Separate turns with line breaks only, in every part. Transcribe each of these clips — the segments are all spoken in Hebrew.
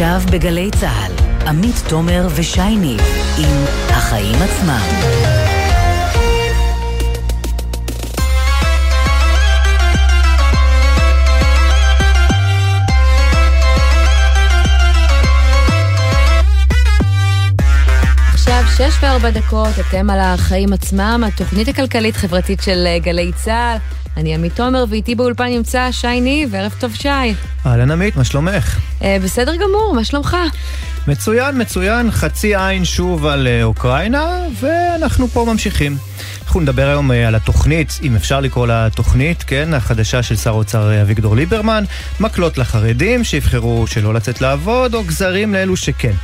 עכשיו בגלי צה"ל, עמית תומר ושייני עם החיים עצמם.
שש וארבע דקות, אתם על החיים עצמם, התוכנית הכלכלית-חברתית של אה, גלי צה"ל. אני עמית תומר, ואיתי באולפן נמצא שי ניב, ערב טוב שי.
אהלן עמית, מה שלומך?
אה, בסדר גמור, מה שלומך?
מצוין, מצוין, חצי עין שוב על אה, אוקראינה, ואנחנו פה ממשיכים. אנחנו נדבר היום אה, על התוכנית, אם אפשר לקרוא לה תוכנית, כן, החדשה של שר האוצר אביגדור ליברמן, מקלות לחרדים שיבחרו שלא לצאת לעבוד, או גזרים לאלו שכן.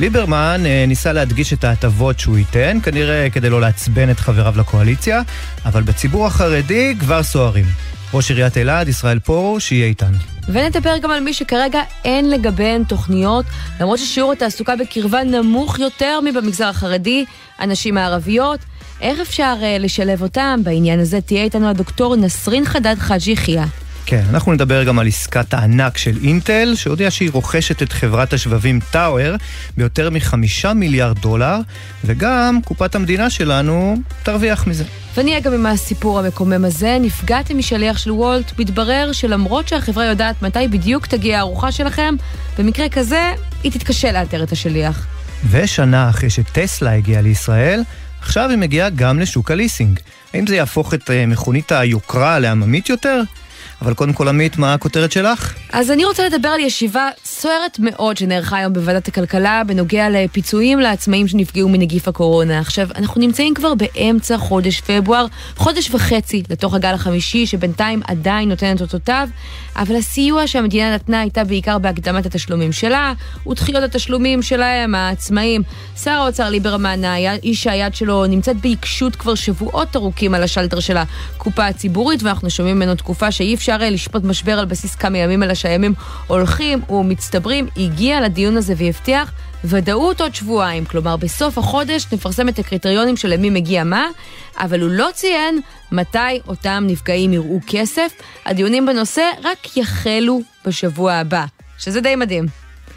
ליברמן אה, ניסה להדגיש את ההטבות שהוא ייתן, כנראה כדי לא לעצבן את חבריו לקואליציה, אבל בציבור החרדי כבר סוערים. ראש עיריית אלעד, ישראל פרוש, יהיה איתן.
ונדבר גם על מי שכרגע אין לגביהן תוכניות, למרות ששיעור התעסוקה בקרבה נמוך יותר מבמגזר החרדי, הנשים הערביות. איך אפשר uh, לשלב אותם? בעניין הזה תהיה איתנו הדוקטור נסרין חדד חאג' יחיא.
כן, אנחנו נדבר גם על עסקת הענק של אינטל, שהודיעה שהיא רוכשת את חברת השבבים טאואר ביותר מחמישה מיליארד דולר, וגם קופת המדינה שלנו תרוויח מזה.
ונהיה גם עם הסיפור המקומם הזה. נפגעתם משליח של וולט, מתברר שלמרות שהחברה יודעת מתי בדיוק תגיע הארוחה שלכם, במקרה כזה היא תתקשה לאתר את השליח.
ושנה אחרי שטסלה הגיעה לישראל, עכשיו היא מגיעה גם לשוק הליסינג. האם זה יהפוך את אה, מכונית היוקרה לעממית יותר? אבל קודם כל, עמית, מה הכותרת שלך?
אז אני רוצה לדבר על ישיבה סוערת מאוד שנערכה היום בוועדת הכלכלה בנוגע לפיצויים לעצמאים שנפגעו מנגיף הקורונה. עכשיו, אנחנו נמצאים כבר באמצע חודש פברואר, חודש וחצי לתוך הגל החמישי, שבינתיים עדיין נותן את אותותיו, אבל הסיוע שהמדינה נתנה הייתה בעיקר בהקדמת התשלומים שלה, ודחיות התשלומים שלהם, העצמאים. שר האוצר ליברמן, איש היד שלו, נמצאת בעיקשות כבר שבועות ארוכים על השלטר של הקופה הציבורית, ואנחנו שומעים ממנו תקופה שאי אפשר לשפוט משבר על בסיס כמה ימים, אלא שהימים הולכים ומצטברים. הגיע לדיון הזה והבטיח ודאות עוד שבועיים, כלומר בסוף החודש נפרסם את הקריטריונים של למי מגיע מה, אבל הוא לא ציין מתי אותם נפגעים יראו כסף. הדיונים בנושא רק יחלו בשבוע הבא, שזה די מדהים.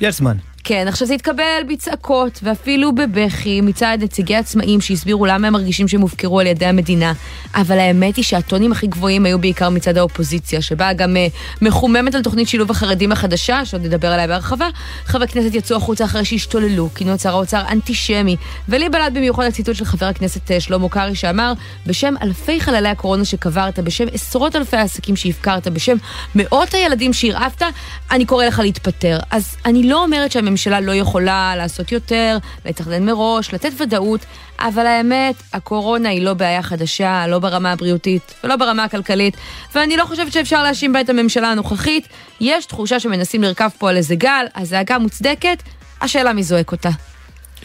יש זמן.
כן, עכשיו זה התקבל בצעקות ואפילו בבכי מצד נציגי עצמאים שהסבירו למה הם מרגישים שהם הופקרו על ידי המדינה. אבל האמת היא שהטונים הכי גבוהים היו בעיקר מצד האופוזיציה, שבה גם uh, מחוממת על תוכנית שילוב החרדים החדשה, שעוד נדבר עליה בהרחבה. חברי כנסת יצאו החוצה אחרי שהשתוללו, כינו את שר האוצר אנטישמי, ולי בלט במיוחד הציטוט של חבר הכנסת uh, שלמה קרעי שאמר, בשם אלפי חללי הקורונה שקברת, בשם עשרות אלפי העסקים שהפקרת, בשם מאות הילדים שהרעפת, אני קורא לך להתפטר. אז אני לא אומרת שהממשלה הממשלה לא יכולה לעשות יותר, לתכנן מראש, לתת ודאות, אבל האמת, הקורונה היא לא בעיה חדשה, לא ברמה הבריאותית ולא ברמה הכלכלית, ואני לא חושבת שאפשר להאשים בה את הממשלה הנוכחית. יש תחושה שמנסים לרכב פה על איזה גל, הזעקה מוצדקת, השאלה מי זועק אותה.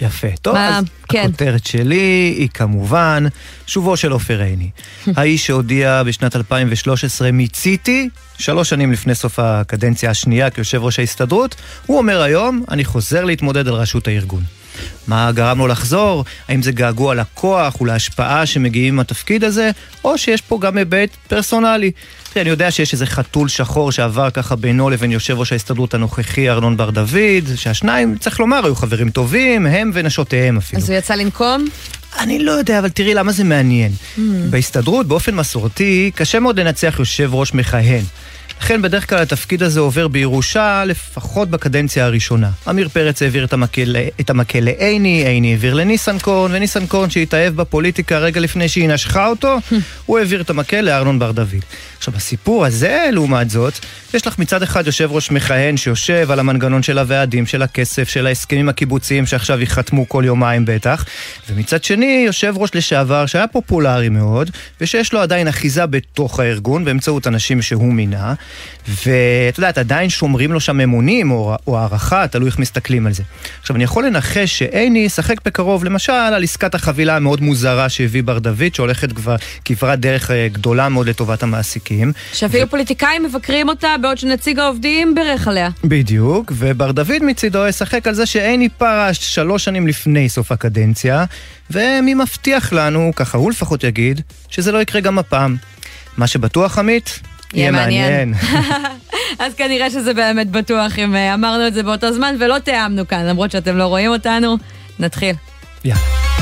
יפה. טוב, מה, אז כן. הכותרת שלי היא כמובן שובו של עופר עיני. האיש שהודיע בשנת 2013 מיציתי, שלוש שנים לפני סוף הקדנציה השנייה כיושב ראש ההסתדרות, הוא אומר היום, אני חוזר להתמודד על ראשות הארגון. מה גרם לו לחזור? האם זה געגוע לכוח ולהשפעה שמגיעים עם התפקיד הזה, או שיש פה גם היבט פרסונלי? תראה, אני יודע שיש איזה חתול שחור שעבר ככה בינו לבין יושב ראש ההסתדרות הנוכחי ארנון בר דוד, שהשניים, צריך לומר, היו חברים טובים, הם ונשותיהם אפילו.
אז הוא יצא לנקום?
אני לא יודע, אבל תראי למה זה מעניין. Mm. בהסתדרות, באופן מסורתי, קשה מאוד לנצח יושב ראש מכהן. לכן בדרך כלל התפקיד הזה עובר בירושה, לפחות בקדנציה הראשונה. עמיר פרץ העביר את המקל, את המקל לעיני, עיני העביר לניסנקורן, וניסנקורן שהתאהב בפוליטיקה רגע לפני שהיא נשכה אותו, הוא העביר את המקל לארנון בר דוד. עכשיו, הסיפור הזה, לעומת זאת, יש לך מצד אחד יושב ראש מכהן שיושב על המנגנון של הוועדים, של הכסף, של ההסכמים הקיבוציים שעכשיו ייחתמו כל יומיים בטח, ומצד שני, יושב ראש לשעבר שהיה פופולרי מאוד, ושיש לו עדיין אחיזה בתוך הארגון באמצעות אנשים שהוא מינה, ואת יודעת, עדיין שומרים לו שם אמונים או, או הערכה, תלוי איך מסתכלים על זה. עכשיו, אני יכול לנחש שעיני ישחק בקרוב, למשל, על עסקת החבילה המאוד מוזרה שהביא בר דוד, שהולכת כבר כברת דרך אה, גדולה מאוד לטובת המעסיקים.
שאפילו ו... פוליטיקאים מבקרים אותה, בעוד שנציג העובדים בירך עליה.
בדיוק, ובר דוד מצידו ישחק על זה שעיני פרש שלוש שנים לפני סוף הקדנציה, ומי מבטיח לנו, ככה הוא לפחות יגיד, שזה לא יקרה גם הפעם. מה שבטוח, עמית,
יהיה מעניין. אז כנראה שזה באמת בטוח אם אה, אמרנו את זה באותו זמן ולא תיאמנו כאן, למרות שאתם לא רואים אותנו. נתחיל.
יאללה.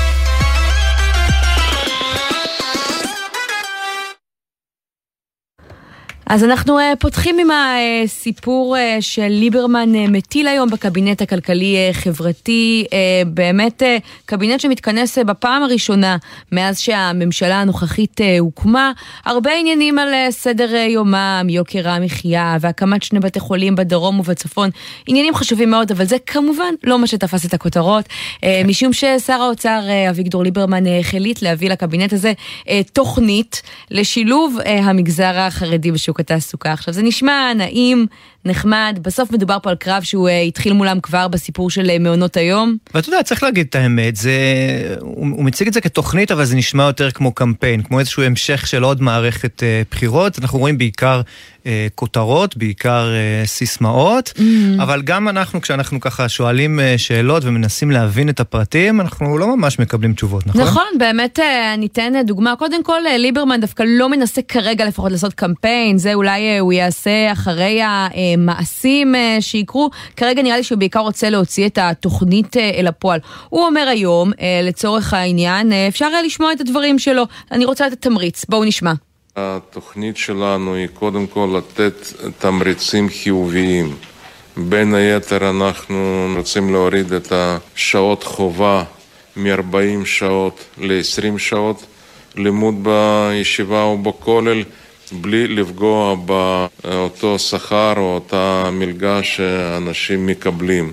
אז אנחנו uh, פותחים עם הסיפור uh, של ליברמן uh, מטיל היום בקבינט הכלכלי-חברתי, באמת קבינט שמתכנס בפעם הראשונה מאז שהממשלה הנוכחית הוקמה, הרבה עניינים על סדר יומם, יוקר המחיה והקמת שני בתי חולים בדרום ובצפון, עניינים חשובים מאוד, אבל זה כמובן לא מה שתפס את הכותרות, משום ששר האוצר אביגדור ליברמן החליט להביא לקבינט הזה תוכנית לשילוב המגזר החרדי בשוק התעסוקה. עכשיו, זה נשמע נעים, נחמד, בסוף מדובר פה על קרב שהוא uh, התחיל מולם כבר בסיפור של uh, מעונות היום.
ואתה יודע, צריך להגיד את האמת, זה... הוא, הוא מציג את זה כתוכנית, אבל זה נשמע יותר כמו קמפיין, כמו איזשהו המשך של עוד מערכת uh, בחירות. אנחנו רואים בעיקר uh, כותרות, בעיקר uh, סיסמאות, mm-hmm. אבל גם אנחנו, כשאנחנו ככה שואלים uh, שאלות ומנסים להבין את הפרטים, אנחנו לא ממש מקבלים תשובות, נכון?
נכון, באמת, אני אתן דוגמה. קודם כל, ליברמן דווקא לא מנסה כרגע לפחות לעשות קמפיין, זה אולי uh, הוא יעשה אחרי ה... Uh, מעשים אה, שיקרו. כרגע נראה לי שהוא בעיקר רוצה להוציא את התוכנית אה, אל הפועל. הוא אומר היום, אה, לצורך העניין, אפשר לשמוע את הדברים שלו. אני רוצה לתת תמריץ, בואו נשמע.
התוכנית שלנו היא קודם כל לתת תמריצים חיוביים. בין היתר אנחנו רוצים להוריד את השעות חובה מ-40 שעות ל-20 שעות לימוד בישיבה או בכולל. בלי לפגוע באותו שכר או אותה מלגה שאנשים מקבלים.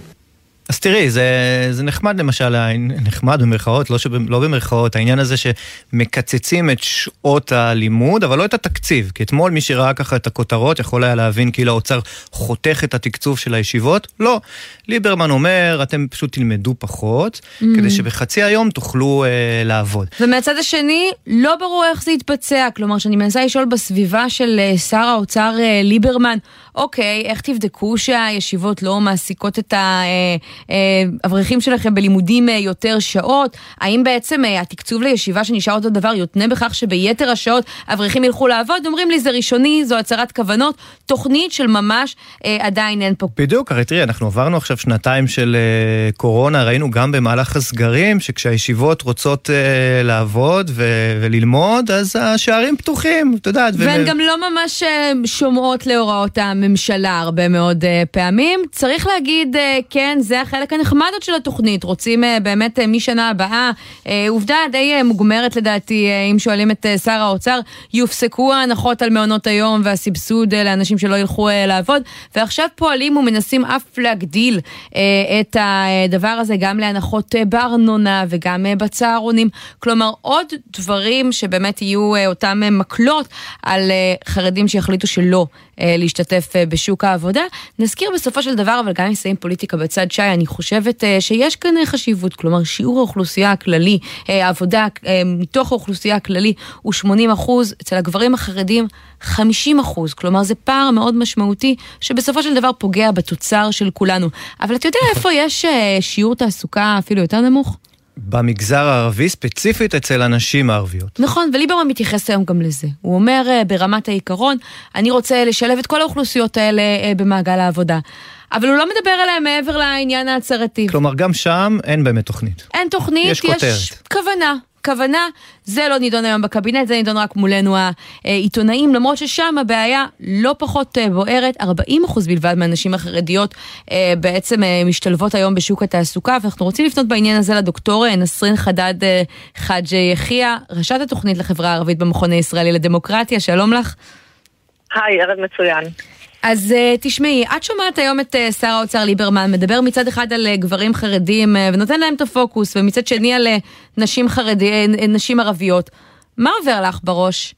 אז תראי, זה, זה נחמד למשל, נחמד במרכאות, לא, שב, לא במרכאות, העניין הזה שמקצצים את שעות הלימוד, אבל לא את התקציב. כי אתמול מי שראה ככה את הכותרות יכול היה להבין כאילו האוצר חותך את התקצוב של הישיבות. לא. ליברמן אומר, אתם פשוט תלמדו פחות, mm. כדי שבחצי היום תוכלו אה, לעבוד.
ומהצד השני, לא ברור איך זה יתבצע. כלומר, שאני מנסה לשאול בסביבה של אה, שר האוצר אה, ליברמן, אוקיי, איך תבדקו שהישיבות לא מעסיקות את האברכים אה, שלכם בלימודים יותר שעות? האם בעצם התקצוב לישיבה שנשאר אותו דבר יותנה בכך שביתר השעות אברכים ילכו לעבוד? אומרים לי, זה ראשוני, זו הצהרת כוונות, תוכנית של ממש עדיין אין פה.
בדיוק, הרי תראי, אנחנו עברנו עכשיו שנתיים של קורונה, ראינו גם במהלך הסגרים, שכשהישיבות רוצות לעבוד ו- וללמוד, אז השערים פתוחים, את יודעת.
והן ו- גם לא ממש שומעות להוראות הממשלה הרבה מאוד פעמים. צריך להגיד, כן, זה החלק הנחמד של התוכנית. רוצים uh, באמת uh, משנה הבאה, uh, עובדה די מוגמרת לדעתי, אם שואלים את שר האוצר, יופסקו ההנחות על מעונות היום והסבסוד לאנשים שלא ילכו לעבוד, ועכשיו פועלים ומנסים אף להגדיל אה, את הדבר הזה גם להנחות אה, בארנונה וגם אה, בצהרונים. כלומר, עוד דברים שבאמת יהיו אותם מקלות על חרדים שיחליטו שלא להשתתף בשוק העבודה. נזכיר בסופו של דבר, אבל גם אם נסיים פוליטיקה בצד שי, אני חושבת שיש כאן חשיבות, כלומר שיעור האוכלוסייה הכללי, העבודה מתוך האוכלוסייה הכללי הוא 80 אחוז, אצל הגברים החרדים 50 אחוז, כלומר זה פער מאוד משמעותי שבסופו של דבר פוגע בתוצר של כולנו. אבל אתה יודע איפה יש אה, שיעור תעסוקה אפילו יותר נמוך?
במגזר הערבי, ספציפית אצל הנשים הערביות.
נכון, וליברמן מתייחס היום גם לזה. הוא אומר אה, ברמת העיקרון, אני רוצה לשלב את כל האוכלוסיות האלה אה, במעגל העבודה. אבל הוא לא מדבר עליהם מעבר לעניין ההצהרתי.
כלומר, גם שם אין באמת תוכנית.
אין תוכנית, יש, יש כוונה. כוונה, זה לא נידון היום בקבינט, זה נידון רק מולנו העיתונאים, למרות ששם הבעיה לא פחות אה, בוערת, 40% בלבד מהנשים החרדיות אה, בעצם אה, משתלבות היום בשוק התעסוקה, ואנחנו רוצים לפנות בעניין הזה לדוקטור נסרין חדד חאג' יחיא, ראשת התוכנית לחברה הערבית במכון הישראלי לדמוקרטיה, שלום לך.
היי, ערב מצוין.
אז uh, תשמעי, את שומעת היום את uh, שר האוצר ליברמן מדבר מצד אחד על uh, גברים חרדים ונותן להם את הפוקוס, ומצד שני על נשים חרדי, נשים ערביות. מה עובר לך בראש?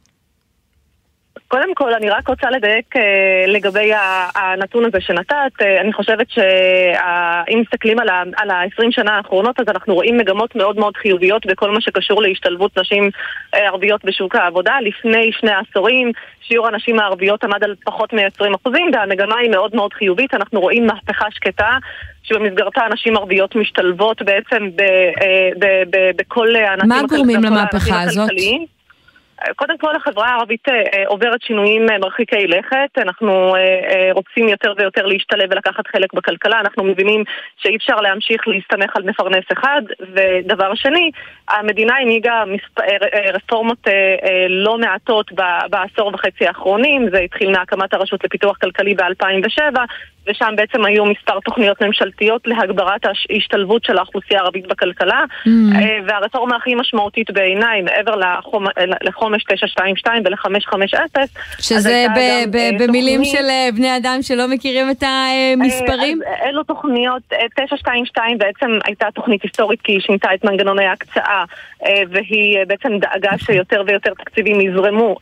קודם כל, אני רק רוצה לדייק אה, לגבי הנתון הזה שנתת. אה, אני חושבת שאם מסתכלים על ה-20 שנה האחרונות, אז אנחנו רואים מגמות מאוד מאוד חיוביות בכל מה שקשור להשתלבות נשים אה, ערביות בשוק העבודה. לפני שני עשורים, שיעור הנשים הערביות עמד על פחות מ-20 והמגמה היא מאוד מאוד חיובית. אנחנו רואים מהפכה שקטה. שבמסגרתה נשים ערביות משתלבות בעצם בכל הענפים
הכלכליים. מה גורמים למהפכה הזאת?
קודם כל החברה הערבית אה, אה, עוברת שינויים אה, מרחיקי לכת, אנחנו רוצים יותר ויותר להשתלב ולקחת חלק בכלכלה, אנחנו מבינים שאי אפשר להמשיך להסתמך על מפרנס אחד, ודבר שני, המדינה הנהיגה רפורמות לא מעטות בעשור וחצי האחרונים, זה התחיל מהקמת הרשות לפיתוח כלכלי ב-2007, ושם בעצם היו מספר תוכניות ממשלתיות להגברת ההשתלבות של האוכלוסייה הערבית בכלכלה, mm. והרפורמה הכי משמעותית בעיניי, מעבר לחום, לחומש 922 ול-550,
שזה ב- ב- אה, במילים תוכנית... של אה, בני אדם שלא מכירים את המספרים?
אלו תוכניות, 922 בעצם הייתה תוכנית היסטורית כי היא שינתה את מנגנוני ההקצאה, והיא בעצם דאגה שיותר ויותר תקציבים יזרמו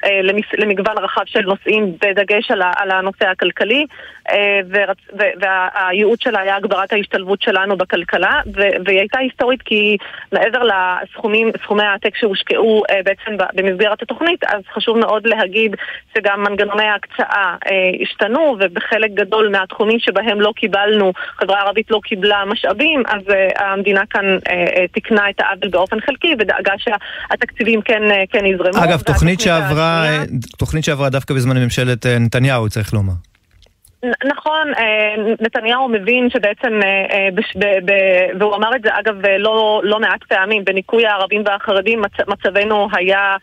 למגוון רחב של נושאים, בדגש על הנושא הכלכלי. והייעוד שלה היה הגברת ההשתלבות שלנו בכלכלה, והיא הייתה היסטורית כי מעבר לסכומים, סכומי העתק שהושקעו אה, בעצם במסגרת התוכנית, אז חשוב מאוד להגיד שגם מנגנוני ההקצאה אה, השתנו, ובחלק גדול מהתחומים שבהם לא קיבלנו, חברה ערבית לא קיבלה משאבים, אז אה, המדינה כאן תיקנה את העוול באופן חלקי ודאגה שהתקציבים כן, כן יזרמו.
אגב, תוכנית שעברה, תוכנית שעברה דווקא בזמן ממשלת נתניהו, צריך לומר.
נכון, אה, נתניהו מבין שבעצם, אה, אה, והוא אמר את זה אגב לא, לא מעט פעמים, בניקוי הערבים והחרדים מצבנו היה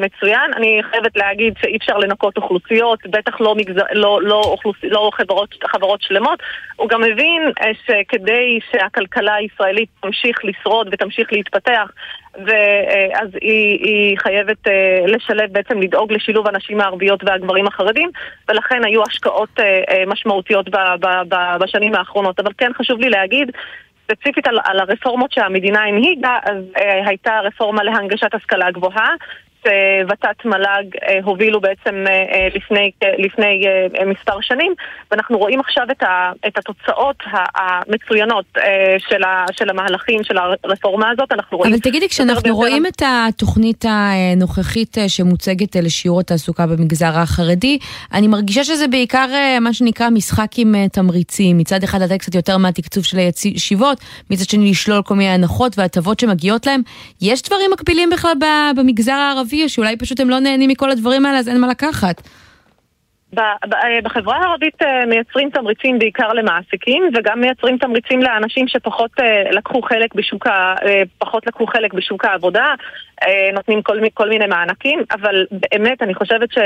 מצוין. אני חייבת להגיד שאי אפשר לנקות אוכלוסיות, בטח לא, מגז... לא, לא, אוכלוס... לא חברות, חברות שלמות. הוא גם מבין שכדי שהכלכלה הישראלית תמשיך לשרוד ותמשיך להתפתח, ואז היא, היא חייבת אה, לשלב, בעצם לדאוג לשילוב הנשים הערביות והגברים החרדים, ולכן היו השקעות אה, אה, משמעותיות בשנים האחרונות. אבל כן חשוב לי להגיד ספציפית על, על הרפורמות שהמדינה הנהיגה, אז אה, הייתה רפורמה להנגשת השכלה גבוהה, ות"ת מל"ג אה, הובילו בעצם אה, אה, לפני, לפני מספר שנים, ואנחנו רואים עכשיו את, ה, את התוצאות המצוינות של, ה, של המהלכים של הרפורמה הזאת. אנחנו רואים...
אבל תגידי, כשאנחנו רואים את התוכנית הנוכחית שמוצגת לשיעור התעסוקה במגזר החרדי, אני מרגישה שזה בעיקר מה שנקרא משחק עם תמריצים. מצד אחד לתת קצת יותר מהתקצוב של הישיבות, מצד שני לשלול כל מיני הנחות והטבות שמגיעות להם. יש דברים מקבילים בכלל במגזר הערבי? הערבי, שאולי פשוט הם לא נהנים מכל הדברים האלה, אז אין מה לקחת.
אה, בחברה הערבית אה, מייצרים תמריצים בעיקר למעסיקים וגם מייצרים תמריצים לאנשים שפחות אה, לקחו חלק בשוק, ה, פחות לקחו חלק בשוק העבודה, נותנים כל, כל מיני מענקים, אבל באמת אני חושבת ש...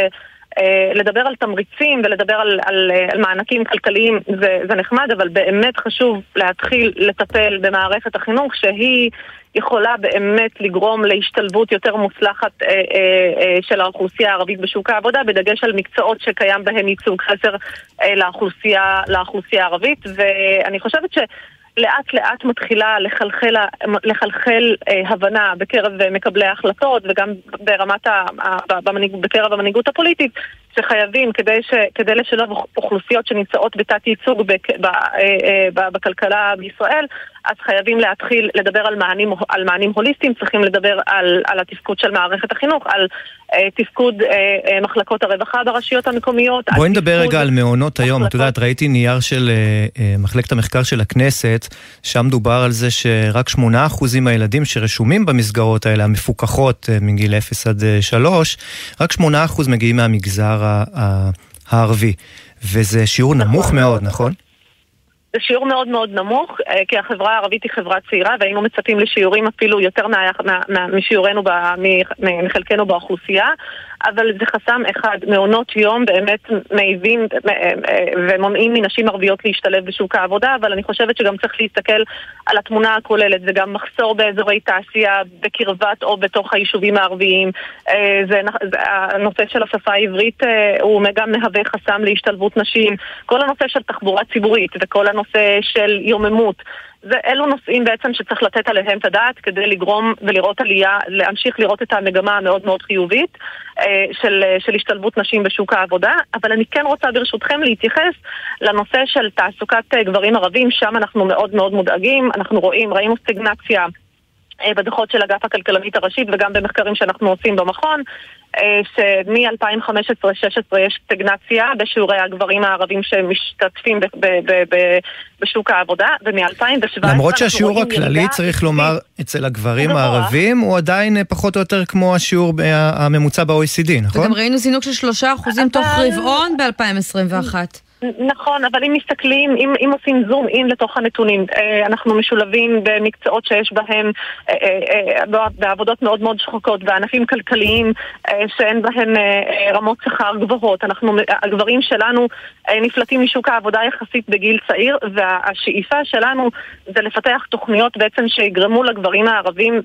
לדבר על תמריצים ולדבר על, על, על מענקים כלכליים זה, זה נחמד, אבל באמת חשוב להתחיל לטפל במערכת החינוך שהיא יכולה באמת לגרום להשתלבות יותר מוצלחת אה, אה, אה, של האוכלוסייה הערבית בשוק העבודה, בדגש על מקצועות שקיים בהם ייצוג חסר אה, לאוכלוסייה, לאוכלוסייה הערבית, ואני חושבת ש... לאט לאט מתחילה לחלחל, לחלחל אה, הבנה בקרב מקבלי ההחלטות וגם ברמת ה, במנהיג, בקרב המנהיגות הפוליטית שחייבים כדי, ש, כדי לשלב אוכלוסיות שנמצאות בתת ייצוג בק, ב, אה, אה, בכלכלה בישראל אז חייבים להתחיל לדבר על מענים, על מענים הוליסטיים, צריכים לדבר על, על התפקוד של מערכת החינוך, על אה, תפקוד אה, אה, מחלקות הרווחה ברשויות המקומיות.
בואי נדבר רגע על מעונות היום. את יודעת, ראיתי נייר של אה, אה, מחלקת המחקר של הכנסת, שם דובר על זה שרק 8% מהילדים שרשומים במסגרות האלה, המפוקחות אה, מגיל 0 עד 3, רק 8% מגיעים מהמגזר הערבי. וזה שיעור נמוך מאוד, נכון?
זה שיעור מאוד מאוד נמוך, אה, כי החברה הערבית היא חברה צעירה והיינו מצפים לשיעורים אפילו יותר משיעורנו, מחלקנו באוכלוסייה. אבל זה חסם אחד. מעונות יום באמת מעיבים אה, אה, ומונעים מנשים ערביות להשתלב בשוק העבודה, אבל אני חושבת שגם צריך להסתכל על התמונה הכוללת. זה גם מחסור באזורי תעשייה בקרבת או בתוך היישובים הערביים. אה, זה, זה, הנושא של השפה העברית הוא גם מהווה חסם להשתלבות נשים. כל הנושא של תחבורה ציבורית וכל הנושא של יוממות. זה אלו נושאים בעצם שצריך לתת עליהם את הדעת כדי לגרום ולראות עלייה, להמשיך לראות את המגמה המאוד מאוד חיובית אה, של, אה, של השתלבות נשים בשוק העבודה, אבל אני כן רוצה ברשותכם להתייחס לנושא של תעסוקת אה, גברים ערבים, שם אנחנו מאוד מאוד מודאגים, אנחנו רואים, ראינו סטגנציה בדוחות של אגף הכלכלנית הראשית וגם במחקרים שאנחנו עושים במכון, שמ-2015-2016 יש סטגנציה בשיעורי הגברים הערבים שמשתתפים בשוק העבודה, ומ-2017
למרות שהשיעור הכללי, ירידה... צריך לומר, אצל הגברים הערבים, הוא עדיין פחות או יותר כמו השיעור הממוצע ב-OECD, נכון?
וגם ראינו זינוק של 3% תוך רבעון ב-2021.
נכון, אבל אם מסתכלים, אם, אם עושים זום אין לתוך הנתונים, אה, אנחנו משולבים במקצועות שיש בהם, אה, אה, בעבודות מאוד מאוד שחוקות, בענפים כלכליים שאין בהם רמות שכר גבוהות. אנחנו, הגברים שלנו נפלטים משוק העבודה יחסית בגיל צעיר, והשאיפה שלנו זה לפתח תוכניות בעצם שיגרמו לגברים הערבים,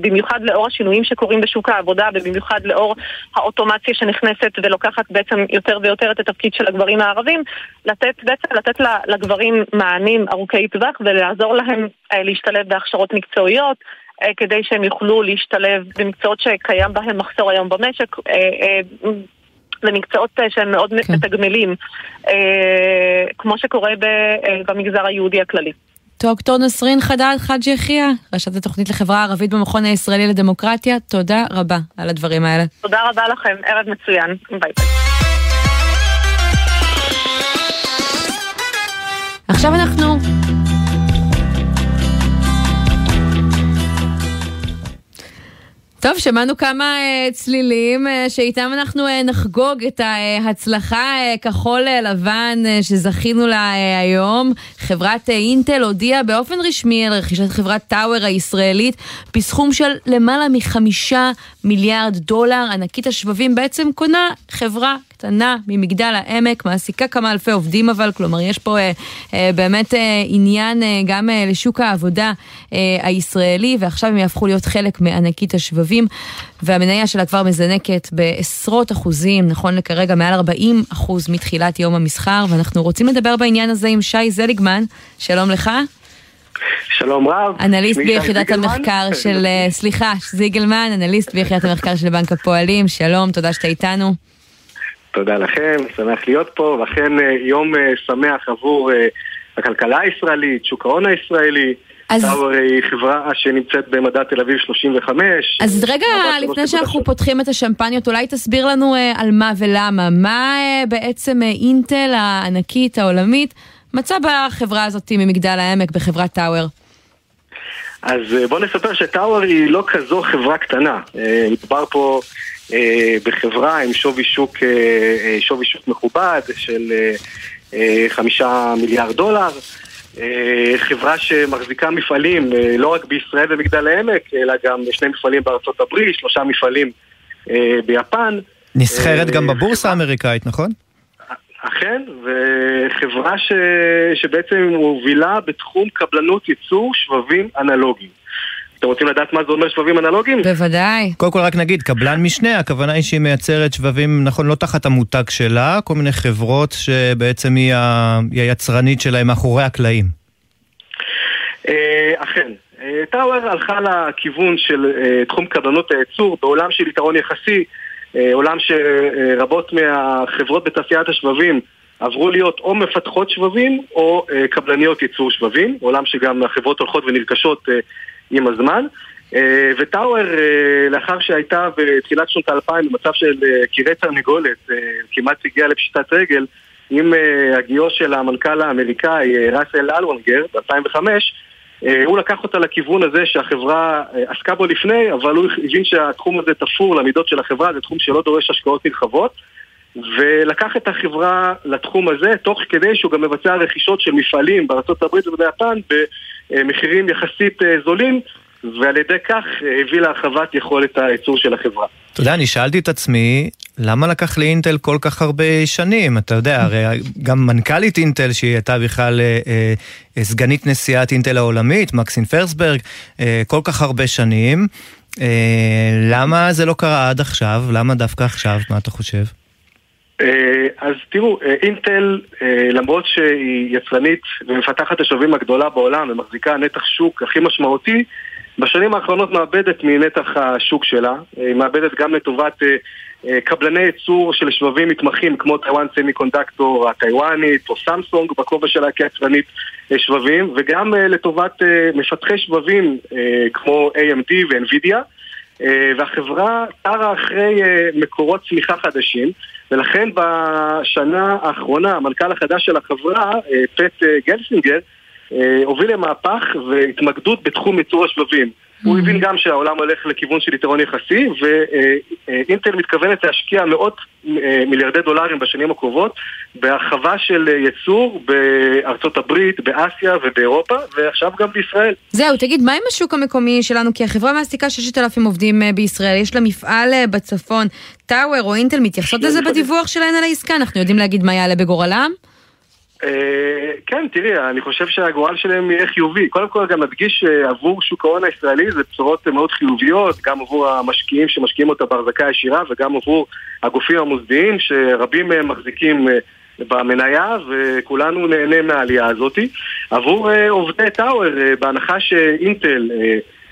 במיוחד לאור השינויים שקורים בשוק העבודה, ובמיוחד לאור האוטומציה שנכנסת ולוקחת בעצם יותר ויותר את התפקיד של הגברים הערבים, לתת, בעצם לתת לגברים מענים ארוכי טווח ולעזור להם אה, להשתלב בהכשרות מקצועיות אה, כדי שהם יוכלו להשתלב במקצועות שקיים בהם מחסור היום במשק. אה, למקצועות שהם מאוד כן. מתגמלים, כמו שקורה במגזר היהודי הכללי.
דוקטור נסרין חדד חאג' יחיא, ראשת התוכנית לחברה הערבית במכון הישראלי לדמוקרטיה, תודה רבה על הדברים האלה.
תודה רבה לכם, ערב מצוין, ביי ביי.
עכשיו אנחנו... טוב, שמענו כמה uh, צלילים uh, שאיתם אנחנו uh, נחגוג את ההצלחה uh, כחול uh, לבן uh, שזכינו לה uh, היום. חברת uh, אינטל הודיעה באופן רשמי על רכישת חברת טאוור הישראלית בסכום של למעלה מחמישה מיליארד דולר. ענקית השבבים בעצם קונה חברה קטנה ממגדל העמק, מעסיקה כמה אלפי עובדים אבל, כלומר יש פה אה, אה, באמת אה, עניין אה, גם אה, לשוק העבודה אה, הישראלי, ועכשיו הם יהפכו להיות חלק מענקית השבבים, והמניה שלה כבר מזנקת בעשרות אחוזים, נכון לכרגע מעל 40 אחוז מתחילת יום המסחר, ואנחנו רוצים לדבר בעניין הזה עם שי זליגמן, שלום לך.
שלום רב.
אנליסט ביחידת המחקר של, אה, סליחה, זיגלמן, אנליסט ביחידת המחקר של בנק הפועלים, שלום, תודה שאתה איתנו.
תודה לכם, שמח להיות פה, ואכן אה, יום אה, שמח עבור אה, הכלכלה הישראלית, שוק ההון הישראלי. אז... טאוור היא חברה שנמצאת במדד תל אביב 35.
אז רגע, לפני שאנחנו פותחים את השמפניות, אולי תסביר לנו על מה ולמה. מה בעצם אינטל הענקית העולמית מצא בחברה הזאת ממגדל העמק, בחברת טאוור?
אז בוא נספר שטאוור היא לא כזו חברה קטנה. מדובר פה בחברה עם שווי שוק, אה, אה, שווי שוק מכובד של חמישה מיליארד דולר. חברה שמחזיקה מפעלים לא רק בישראל ומגדל העמק, אלא גם שני מפעלים בארצות הברית, שלושה מפעלים ביפן.
נסחרת גם בבורסה האמריקאית, נכון?
אכן, וחברה ש... שבעצם מובילה בתחום קבלנות ייצור שבבים אנלוגיים. אתם רוצים לדעת מה זה אומר שבבים אנלוגיים?
בוודאי.
קודם כל רק נגיד, קבלן משנה, הכוונה היא שהיא מייצרת שבבים, נכון, לא תחת המותג שלה, כל מיני חברות שבעצם היא, ה... היא היצרנית שלהם מאחורי הקלעים.
אה, אכן. אה, טאוור הלכה לכיוון של אה, תחום קבלנות הייצור בעולם של יתרון יחסי, עולם שרבות מהחברות בתעשיית השבבים עברו להיות או מפתחות שבבים או קבלניות ייצור שבבים, עולם שגם החברות הולכות ונרכשות עם הזמן. אה, וטאוור, אה, לאחר שהייתה בתחילת שנות האלפיים במצב של אה, קירי תרנגולת, כמעט הגיעה לפשיטת רגל, עם הגיעו של המנכ"ל האמריקאי ראסל אלוונגר ב-2005, הוא לקח אותה לכיוון הזה שהחברה עסקה בו לפני, אבל הוא הבין שהתחום הזה תפור למידות של החברה, זה תחום שלא דורש השקעות נרחבות. ולקח את החברה לתחום הזה, תוך כדי שהוא גם מבצע רכישות של מפעלים בארה"ב וביפן במחירים יחסית אה, זולים, ועל ידי כך אה, הביא להרחבת יכולת הייצור של החברה.
אתה יודע, אני שאלתי את עצמי, למה לקח לאינטל כל כך הרבה שנים? אתה יודע, הרי גם מנכ"לית אינטל, שהיא הייתה בכלל אה, אה, סגנית נשיאת אינטל העולמית, מקסין פרסברג, אה, כל כך הרבה שנים. אה, למה זה לא קרה עד עכשיו? למה דווקא עכשיו? מה אתה חושב?
אה, אז תראו, אה, אינטל, אה, למרות שהיא יצרנית ומפתחת השבבים הגדולה בעולם ומחזיקה נתח שוק הכי משמעותי, בשנים האחרונות מאבדת מנתח השוק שלה, היא מאבדת גם לטובת קבלני ייצור של שבבים מתמחים כמו Taiwan Semiconductor הטיוואנית או סמסונג בכובע שלה כיצרנית שבבים וגם לטובת מפתחי שבבים כמו AMD ו-NVIDIA והחברה תרה אחרי מקורות צמיחה חדשים ולכן בשנה האחרונה המנכ"ל החדש של החברה, אה, פט אה, גלסינגר, אה, הוביל למהפך והתמקדות בתחום ייצור השבבים. הוא. הבין גם שהעולם הולך לכיוון של יתרון יחסי, ואינטל מתכוונת להשקיע מאות מיליארדי דולרים בשנים הקרובות בהרחבה של ייצור בארצות הברית, באסיה ובאירופה, ועכשיו גם בישראל.
זהו, תגיד, מה עם השוק המקומי שלנו? כי החברה מעסיקה 6,000 עובדים בישראל, יש לה מפעל בצפון. טאוור או אינטל מתייחסות לזה בדיווח שלהן על העסקה? אנחנו יודעים להגיד מה יעלה בגורלם?
אה, כן, תראי, אני חושב שהגורל שלהם יהיה חיובי. קודם כל גם נדגיש שעבור שוק ההון הישראלי זה בשורות מאוד חיוביות, גם עבור המשקיעים שמשקיעים אותה בהחזקה ישירה וגם עבור הגופים המוסדיים שרבים מהם מחזיקים אה, במניה וכולנו נהנה מהעלייה הזאת. עבור אה, עובדי טאוור, בהנחה שאינטל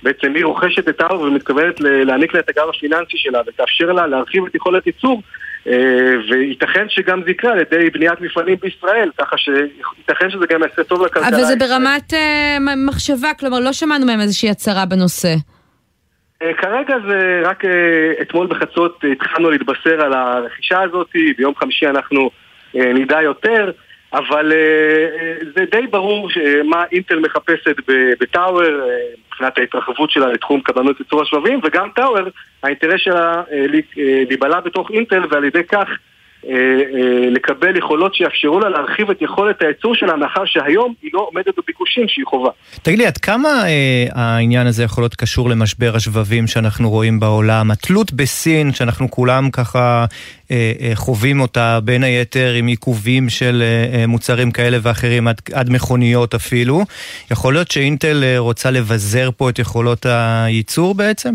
בעצם היא רוכשת את טאוור ומתכוונת להעניק לה את הגב הפיננסי שלה ותאפשר לה להרחיב את יכולת ייצור וייתכן שגם זה יקרה על ידי בניית מפעלים בישראל, ככה שייתכן שזה גם יעשה טוב לכלכלה.
אבל זה ברמת uh, מחשבה, כלומר לא שמענו מהם איזושהי הצהרה בנושא.
Uh, כרגע זה רק uh, אתמול בחצות התחלנו להתבשר על הרכישה הזאת, ביום חמישי אנחנו uh, נדע יותר. אבל uh, זה די ברור מה אינטל מחפשת בטאוור מבחינת ההתרחבות שלה לתחום קבלנות ייצור השבבים וגם טאוור, האינטרס שלה uh, להיבלע בתוך אינטל ועל ידי כך אה, אה, לקבל יכולות שיאפשרו לה להרחיב את יכולת הייצור שלה, מאחר שהיום היא לא עומדת בביקושים שהיא חובה.
תגיד לי, עד כמה אה, העניין הזה יכול להיות קשור למשבר השבבים שאנחנו רואים בעולם? התלות בסין, שאנחנו כולם ככה אה, אה, חווים אותה, בין היתר עם עיכובים של אה, מוצרים כאלה ואחרים, עד, עד מכוניות אפילו, יכול להיות שאינטל אה, רוצה לבזר פה את יכולות הייצור בעצם?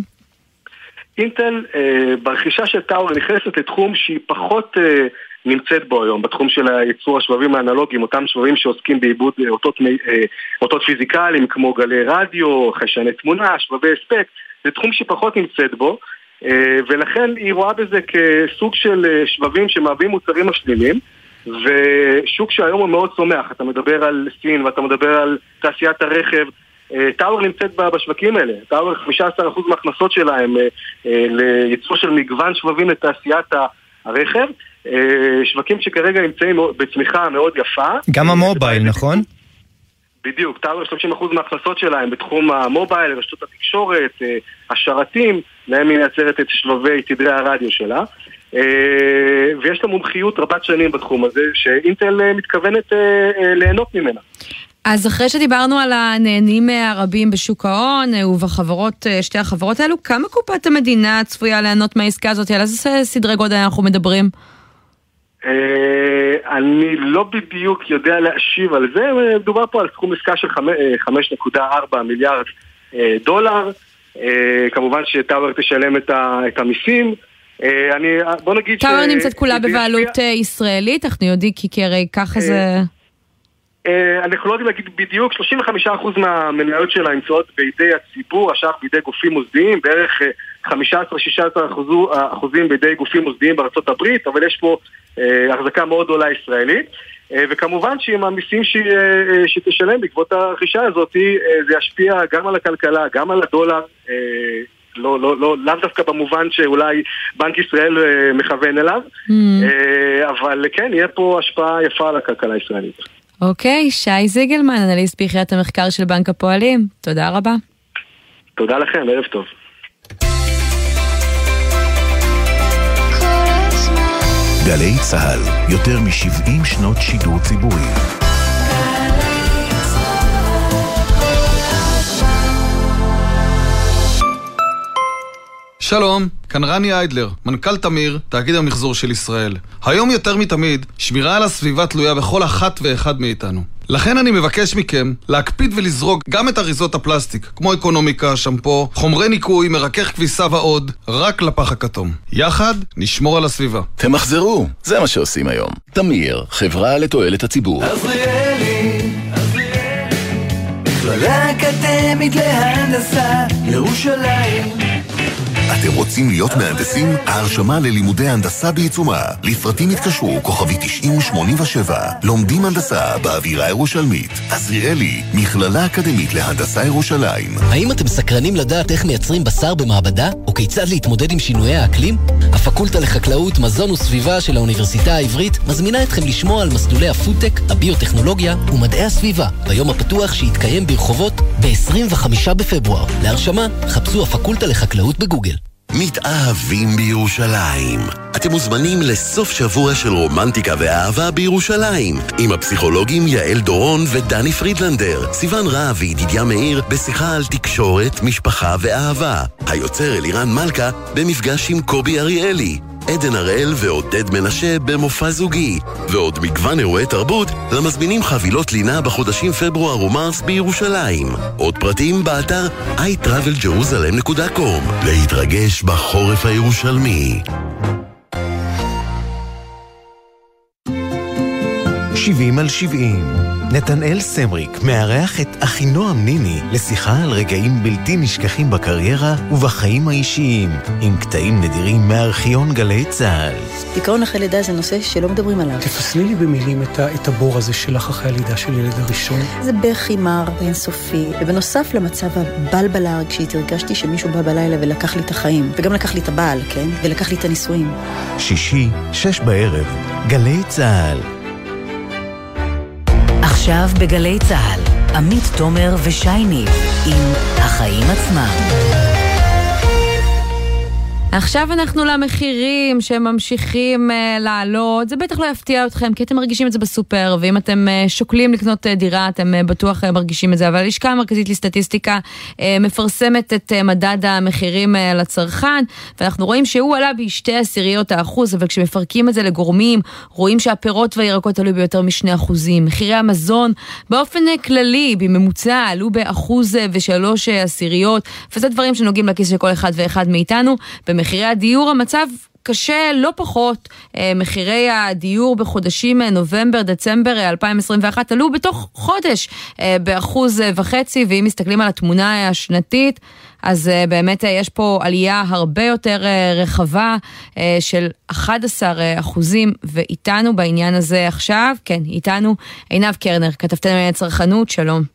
אינטל אה, ברכישה של טאור נכנסת לתחום שהיא פחות אה, נמצאת בו היום, בתחום של הייצור השבבים האנלוגיים, אותם שבבים שעוסקים בעיבוד אה, אותות, אה, אותות פיזיקליים כמו גלי רדיו, חיישני תמונה, שבבי הספק, זה תחום שהיא פחות נמצאת בו אה, ולכן היא רואה בזה כסוג של אה, שבבים שמהווים מוצרים משלימים ושוק שהיום הוא מאוד צומח, אתה מדבר על סין ואתה מדבר על תעשיית הרכב אה, טאוור נמצאת בשווקים האלה, טאוור 15% מההכנסות שלהם אה, אה, לייצור של מגוון שבבים לתעשיית הרכב, שווקים שכרגע נמצאים בצמיחה מאוד יפה.
גם המובייל, נכון?
בדיוק, טאוור 30% מההכנסות שלהם בתחום המובייל, רשתות התקשורת, השרתים, להם היא מייצרת את שבבי תדרי הרדיו שלה. ויש לה מומחיות רבת שנים בתחום הזה, שאינטל מתכוונת ליהנות ממנה.
אז אחרי שדיברנו על הנהנים הרבים בשוק ההון אה, ובחברות, אה, שתי החברות האלו, כמה קופת המדינה צפויה ליהנות מהעסקה הזאת? על איזה סדרי גודל אנחנו מדברים?
אה, אני לא בדיוק יודע להשיב על זה, מדובר פה על סכום עסקה של 5.4 מיליארד דולר. כמובן שטאוור תשלם את המיסים. אני, בוא נגיד
ש... טאוור נמצאת כולה בבעלות ישראלית, אנחנו יודעים כי הרי ככה זה...
אה, אנחנו לא יודעים להגיד בדיוק, 35% מהמניות שלה נמצאות בידי הציבור, השאר בידי גופים מוסדיים, בערך 15-16% אה, בידי גופים מוסדיים בארצות הברית, אבל יש פה אה, החזקה מאוד גדולה ישראלית. וכמובן שעם המיסים שתשלם בעקבות הרכישה הזאת, זה ישפיע גם על הכלכלה, גם על הדולר. לא, לא, לא, לאו דווקא במובן שאולי בנק ישראל מכוון אליו, mm. אבל כן, יהיה פה השפעה יפה על הכלכלה הישראלית.
אוקיי, שי זיגלמן, אנליסט ביחיית המחקר של בנק הפועלים, תודה רבה.
תודה לכם, ערב טוב.
גלי צה"ל, יותר מ-70 שנות שידור ציבורי.
שלום, כאן רני איידלר, מנכ"ל תמיר, תאגיד המחזור של ישראל. היום יותר מתמיד, שמירה על הסביבה תלויה בכל אחת ואחד מאיתנו. לכן אני מבקש מכם להקפיד ולזרוק גם את אריזות הפלסטיק, כמו אקונומיקה, שמפו, חומרי ניקוי, מרכך כביסה ועוד, רק לפח הכתום. יחד נשמור על הסביבה.
תמחזרו, זה מה שעושים היום. תמיר, חברה לתועלת הציבור.
עזריאלי, עזריאלי, מכללה אקדמית להנדסה, ירושלים.
אתם רוצים להיות מהנדסים? ההרשמה ללימודי הנדסה בעיצומה. לפרטים התקשרו, כוכבי 9087. לומדים הנדסה באווירה ירושלמית. עזריאלי, מכללה אקדמית להנדסה ירושלים.
האם אתם סקרנים לדעת איך מייצרים בשר במעבדה? או כיצד להתמודד עם שינויי האקלים? הפקולטה לחקלאות, מזון וסביבה של האוניברסיטה העברית מזמינה אתכם לשמוע על מסלולי הפודטק, הביוטכנולוגיה ומדעי הסביבה ביום הפתוח שיתקיים ברחובות ב-25 בפברואר. להרשמה, חפשו הפקולטה לחקלאות בגוגל.
מתאהבים בירושלים. אתם מוזמנים לסוף שבוע של רומנטיקה ואהבה בירושלים עם הפסיכולוגים יעל דורון ודני פרידלנדר, סיון רהב וידידיה מאיר בשיחה על תקשורת, משפחה ואהבה. היוצר אלירן מלכה במפגש עם קובי אריאלי. עדן הראל ועודד מנשה במופע זוגי, ועוד מגוון אירועי תרבות למזמינים חבילות לינה בחודשים פברואר ומרס בירושלים. עוד פרטים באתר iTravelJerusalem.com להתרגש בחורף הירושלמי.
70 על 70. נתנאל סמריק מארח את אחינועם ניני לשיחה על רגעים בלתי נשכחים בקריירה ובחיים האישיים, עם קטעים נדירים מארכיון גלי צה"ל.
דיכאון אחרי לידה זה נושא שלא מדברים עליו.
תפסלי לי במילים את, ה, את הבור הזה שלך אחרי הלידה של ילד הראשון.
זה בכי מר ואינסופי, ובנוסף למצב הבלבלה הרגשית, הרגשתי שמישהו בא בלילה ולקח לי את החיים, וגם לקח לי את הבעל, כן? ולקח לי את הנישואים.
שישי, שש בערב, גלי צה"ל.
עכשיו בגלי צה"ל, עמית תומר ושייני עם החיים עצמם.
עכשיו אנחנו למחירים שממשיכים uh, לעלות, זה בטח לא יפתיע אתכם כי אתם מרגישים את זה בסופר ואם אתם uh, שוקלים לקנות uh, דירה אתם uh, בטוח uh, מרגישים את זה, אבל הלשכה המרכזית לסטטיסטיקה uh, מפרסמת את uh, מדד המחירים uh, לצרכן ואנחנו רואים שהוא עלה בשתי עשיריות האחוז, אבל כשמפרקים את זה לגורמים רואים שהפירות והירקות עלו ביותר משני אחוזים, מחירי המזון באופן uh, כללי בממוצע עלו באחוז uh, ושלוש uh, עשיריות וזה דברים שנוגעים לכיס של כל אחד ואחד מאיתנו. מחירי הדיור המצב קשה לא פחות. מחירי הדיור בחודשים נובמבר-דצמבר 2021 עלו בתוך חודש באחוז וחצי, ואם מסתכלים על התמונה השנתית, אז באמת יש פה עלייה הרבה יותר רחבה של 11 אחוזים, ואיתנו בעניין הזה עכשיו, כן, איתנו עינב קרנר, כתבתנו צרכנות, שלום.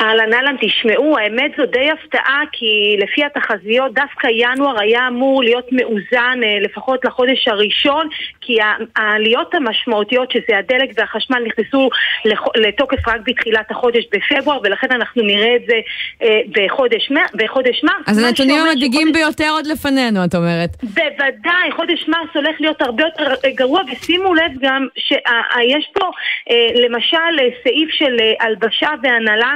אהלן אהלן, תשמעו, האמת זו די הפתעה כי לפי התחזיות דווקא ינואר היה אמור להיות מאוזן לפחות לחודש הראשון כי העליות המשמעותיות שזה הדלק והחשמל נכנסו לתוקף רק בתחילת החודש בפברואר ולכן אנחנו נראה את זה בחודש, בחודש מרס.
אז הנתונים המדאיגים שחודש... ביותר עוד לפנינו, את אומרת.
בוודאי, חודש מרס הולך להיות הרבה יותר גרוע ושימו לב גם שיש פה למשל סעיף של הלבשה והנהלה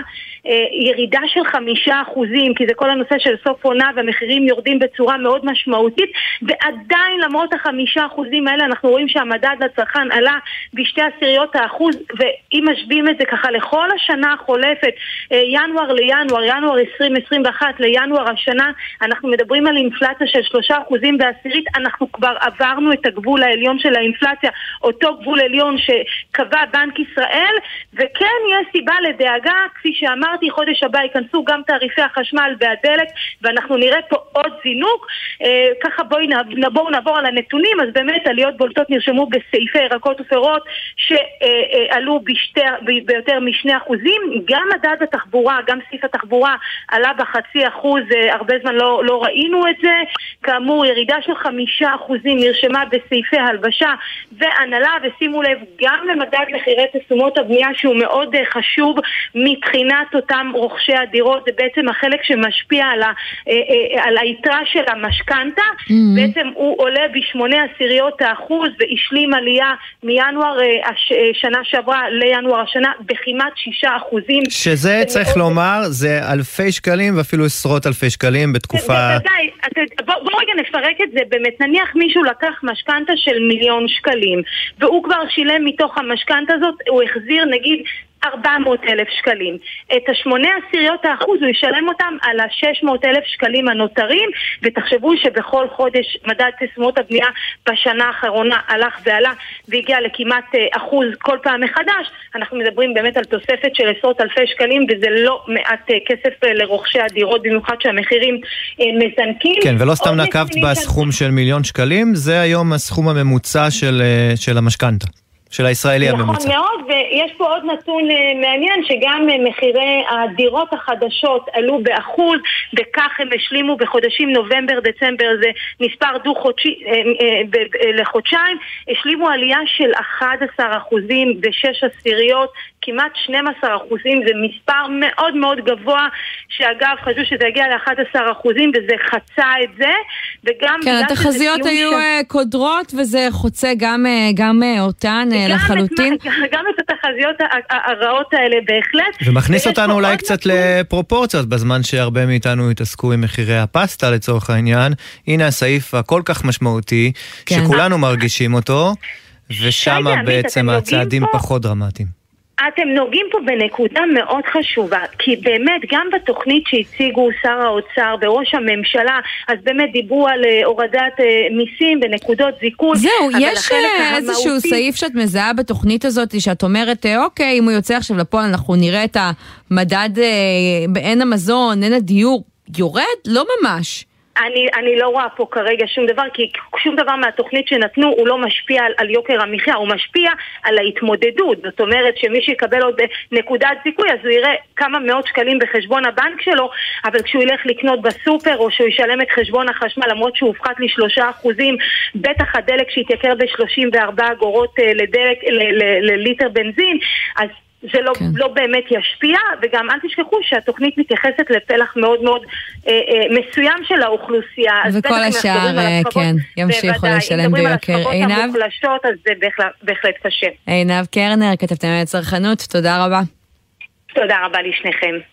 ירידה של חמישה אחוזים, כי זה כל הנושא של סוף עונה והמחירים יורדים בצורה מאוד משמעותית, ועדיין למרות החמישה אחוזים האלה אנחנו רואים שהמדד לצרכן עלה בשתי עשיריות האחוז, ואם משווים את זה ככה לכל השנה החולפת, ינואר לינואר, ינואר 2021 לינואר השנה, אנחנו מדברים על אינפלציה של שלושה אחוזים בעשירית, אנחנו כבר עברנו את הגבול העליון של האינפלציה, אותו גבול עליון שקבע בנק ישראל, וכן יש סיבה לדאגה, כפי שאמר אמרתי, חודש הבא ייכנסו גם תעריפי החשמל והדלק ואנחנו נראה פה עוד זינוק. אה, ככה בואי בוא נעבור על הנתונים, אז באמת עליות בולטות נרשמו בסעיפי ירקות ופירות שעלו בשתי, ביותר משני אחוזים. גם מדד התחבורה, גם סעיף התחבורה עלה בחצי אחוז, אה, הרבה זמן לא, לא ראינו את זה. כאמור, ירידה של חמישה אחוזים נרשמה בסעיפי הלבשה והנהלה, ושימו לב, גם למדד מחירי תשומות הבנייה שהוא מאוד אה, חשוב מבחינת אותם רוכשי הדירות, זה בעצם החלק שמשפיע על, ה, אה, אה, על היתרה של המשכנתה, mm-hmm. בעצם הוא עולה בשמונה עשיריות האחוז והשלים עלייה מינואר הש, שנה שעברה לינואר השנה בכמעט שישה אחוזים.
שזה צריך מאוד... לומר, זה אלפי שקלים ואפילו עשרות אלפי שקלים בתקופה...
בוודאי, בואו בוא רגע נפרק את זה באמת, נניח מישהו לקח משכנתה של מיליון שקלים והוא כבר שילם מתוך המשכנתה הזאת, הוא החזיר נגיד 400 אלף שקלים. את השמונה עשיריות האחוז הוא ישלם אותם על ה-600 אלף שקלים הנותרים, ותחשבו שבכל חודש מדד תשומות הבנייה בשנה האחרונה הלך ועלה והגיע לכמעט אה, אחוז כל פעם מחדש. אנחנו מדברים באמת על תוספת של עשרות אלפי שקלים, וזה לא מעט אה, כסף אה, לרוכשי הדירות, במיוחד שהמחירים מזנקים.
כן, ולא סתם נקבת בסכום של מיליון שקלים, זה היום הסכום הממוצע של, של המשכנתה. של הישראלי
נכון
הממוצע.
נכון מאוד, ויש פה עוד נתון אה, מעניין שגם אה, מחירי הדירות החדשות עלו באחוז, וכך הם השלימו בחודשים נובמבר-דצמבר, זה מספר דו-חודשי אה, לחודשיים, השלימו עלייה של 11 אחוזים ושש עשיריות, כמעט 12 אחוזים, זה מספר מאוד מאוד גבוה, שאגב חשבו שזה יגיע ל-11 אחוזים וזה חצה את זה, וגם...
כן, התחזיות היו ש... קודרות וזה חוצה גם, גם אותן. לחלוטין.
את, גם את התחזיות הרעות האלה בהחלט.
ומכניס אותנו אולי קצת נתון... לפרופורציות, בזמן שהרבה מאיתנו התעסקו עם מחירי הפסטה לצורך העניין. הנה הסעיף הכל כך משמעותי, כן. שכולנו מרגישים אותו, ושם בעצם הצעדים פה... פחות דרמטיים.
אתם נוגעים פה בנקודה מאוד חשובה, כי באמת גם בתוכנית שהציגו שר האוצר וראש הממשלה, אז באמת דיברו על uh, הורדת uh, מיסים ונקודות זיכוי.
זהו, יש אה, איזשהו המהותי... סעיף שאת מזהה בתוכנית הזאת, שאת אומרת, אוקיי, אם הוא יוצא עכשיו לפועל, אנחנו נראה את המדד בעין המזון, עין הדיור, יורד? לא ממש.
אני, אני לא רואה פה כרגע שום דבר, כי שום דבר מהתוכנית שנתנו הוא לא משפיע על, על יוקר המחיה, הוא משפיע על ההתמודדות. זאת אומרת שמי שיקבל עוד נקודת זיכוי אז הוא יראה כמה מאות שקלים בחשבון הבנק שלו, אבל כשהוא ילך לקנות בסופר או שהוא ישלם את חשבון החשמל למרות שהוא הופחת לשלושה אחוזים, בטח הדלק שהתייקר ב-34 אגורות אה, לדלק, לליטר בנזין, אז זה לא, כן. לא באמת ישפיע, וגם אל תשכחו שהתוכנית מתייחסת לפלח מאוד מאוד אה, אה, מסוים של האוכלוסייה.
וכל השאר, אה, כן, ימשיכו לשלם ביוקר. עינב?
אם מדברים על השכבות המוחלשות, אז זה בהחלט, בהחלט קשה.
עינב קרנר, כתבתם על צרכנות, תודה רבה.
תודה רבה לשניכם.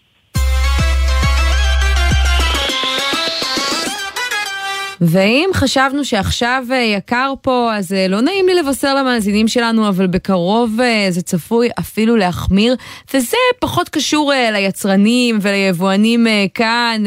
ואם חשבנו שעכשיו אה, יקר פה, אז אה, לא נעים לי לבשר למאזינים שלנו, אבל בקרוב אה, זה צפוי אפילו להחמיר, וזה פחות קשור ליצרנים וליבואנים כאן,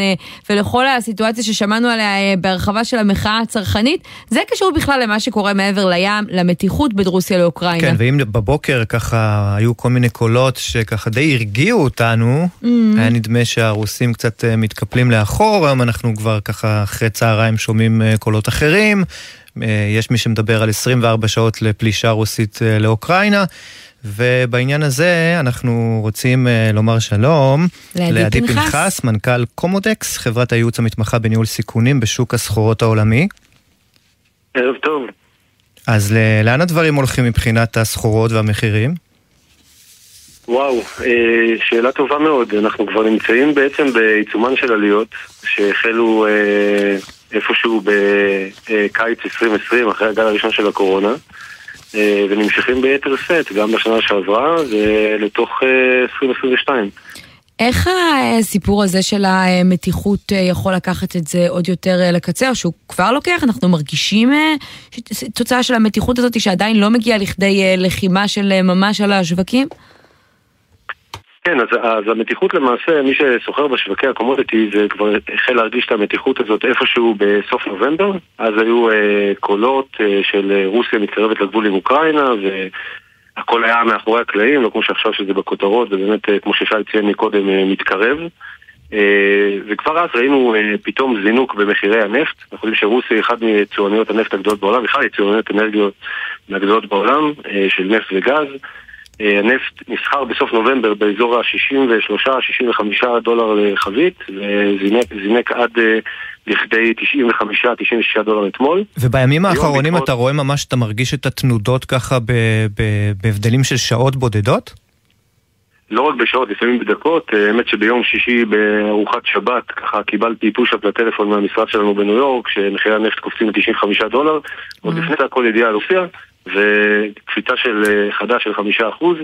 ולכל הסיטואציה ששמענו עליה בהרחבה של המחאה הצרכנית, זה קשור בכלל למה שקורה מעבר לים, למתיחות בין רוסיה לאוקראינה.
כן, ואם בבוקר ככה היו כל מיני קולות שככה די הרגיעו אותנו, mm-hmm. היה נדמה שהרוסים קצת מתקפלים לאחור, היום אנחנו כבר ככה אחרי צהריים שומעים. שומעים אה, קולות אחרים. אה, יש מי שמדבר על 24 שעות לפלישה רוסית אה, לאוקראינה. ובעניין הזה אנחנו רוצים לומר שלום לעדי פנחס. פנחס, מנכ"ל קומודקס, חברת הייעוץ המתמחה בניהול סיכונים בשוק הסחורות העולמי.
ערב טוב.
אז לאן הדברים הולכים מבחינת הסחורות והמחירים?
וואו, שאלה טובה מאוד. אנחנו כבר נמצאים בעצם בעיצומן של עליות שהחלו איפשהו בקיץ 2020, אחרי הגל הראשון של הקורונה, אה, ונמשכים ביתר שאת, גם בשנה שעברה ולתוך 2022. אה,
איך הסיפור הזה של המתיחות אה, יכול לקחת את זה עוד יותר לקצה, או שהוא כבר לוקח? אנחנו מרגישים תוצאה של המתיחות הזאת שעדיין לא מגיעה לכדי לחימה של ממש על השווקים?
כן, אז, אז המתיחות למעשה, מי שסוחר בשווקי הקומודיטי זה כבר החל להרגיש את המתיחות הזאת איפשהו בסוף נובמבר. אז היו אה, קולות אה, של אה, רוסיה מתקרבת לגבול עם אוקראינה והכל היה מאחורי הקלעים, לא כמו שעכשיו שזה בכותרות ובאמת אה, כמו ששי ציין מקודם אה, מתקרב. אה, וכבר אז ראינו אה, פתאום זינוק במחירי הנפט. אנחנו יודעים שרוסיה היא אחת מיצואניות הנפט הגדולות בעולם, בכלל יצואניות אנרגיות מהגדולות בעולם אה, של נפט וגז הנפט נסחר בסוף נובמבר באזור ה-63-65 דולר לחבית, וזינק עד אה, לכדי 95-96 דולר אתמול.
ובימים האחרונים אתה רואה ממש, אתה מרגיש את התנודות ככה בהבדלים של שעות בודדות?
לא רק בשעות, לפעמים בדקות. אה, האמת שביום שישי בארוחת שבת, ככה קיבלתי פוש-אפ לטלפון מהמשרד שלנו בניו יורק, שמחירי הנפט קופצים ל-95 דולר. עוד לפני זה הכל ידיעה על רוסיה, וקפיצה של אה, חדש של חמישה אחוז.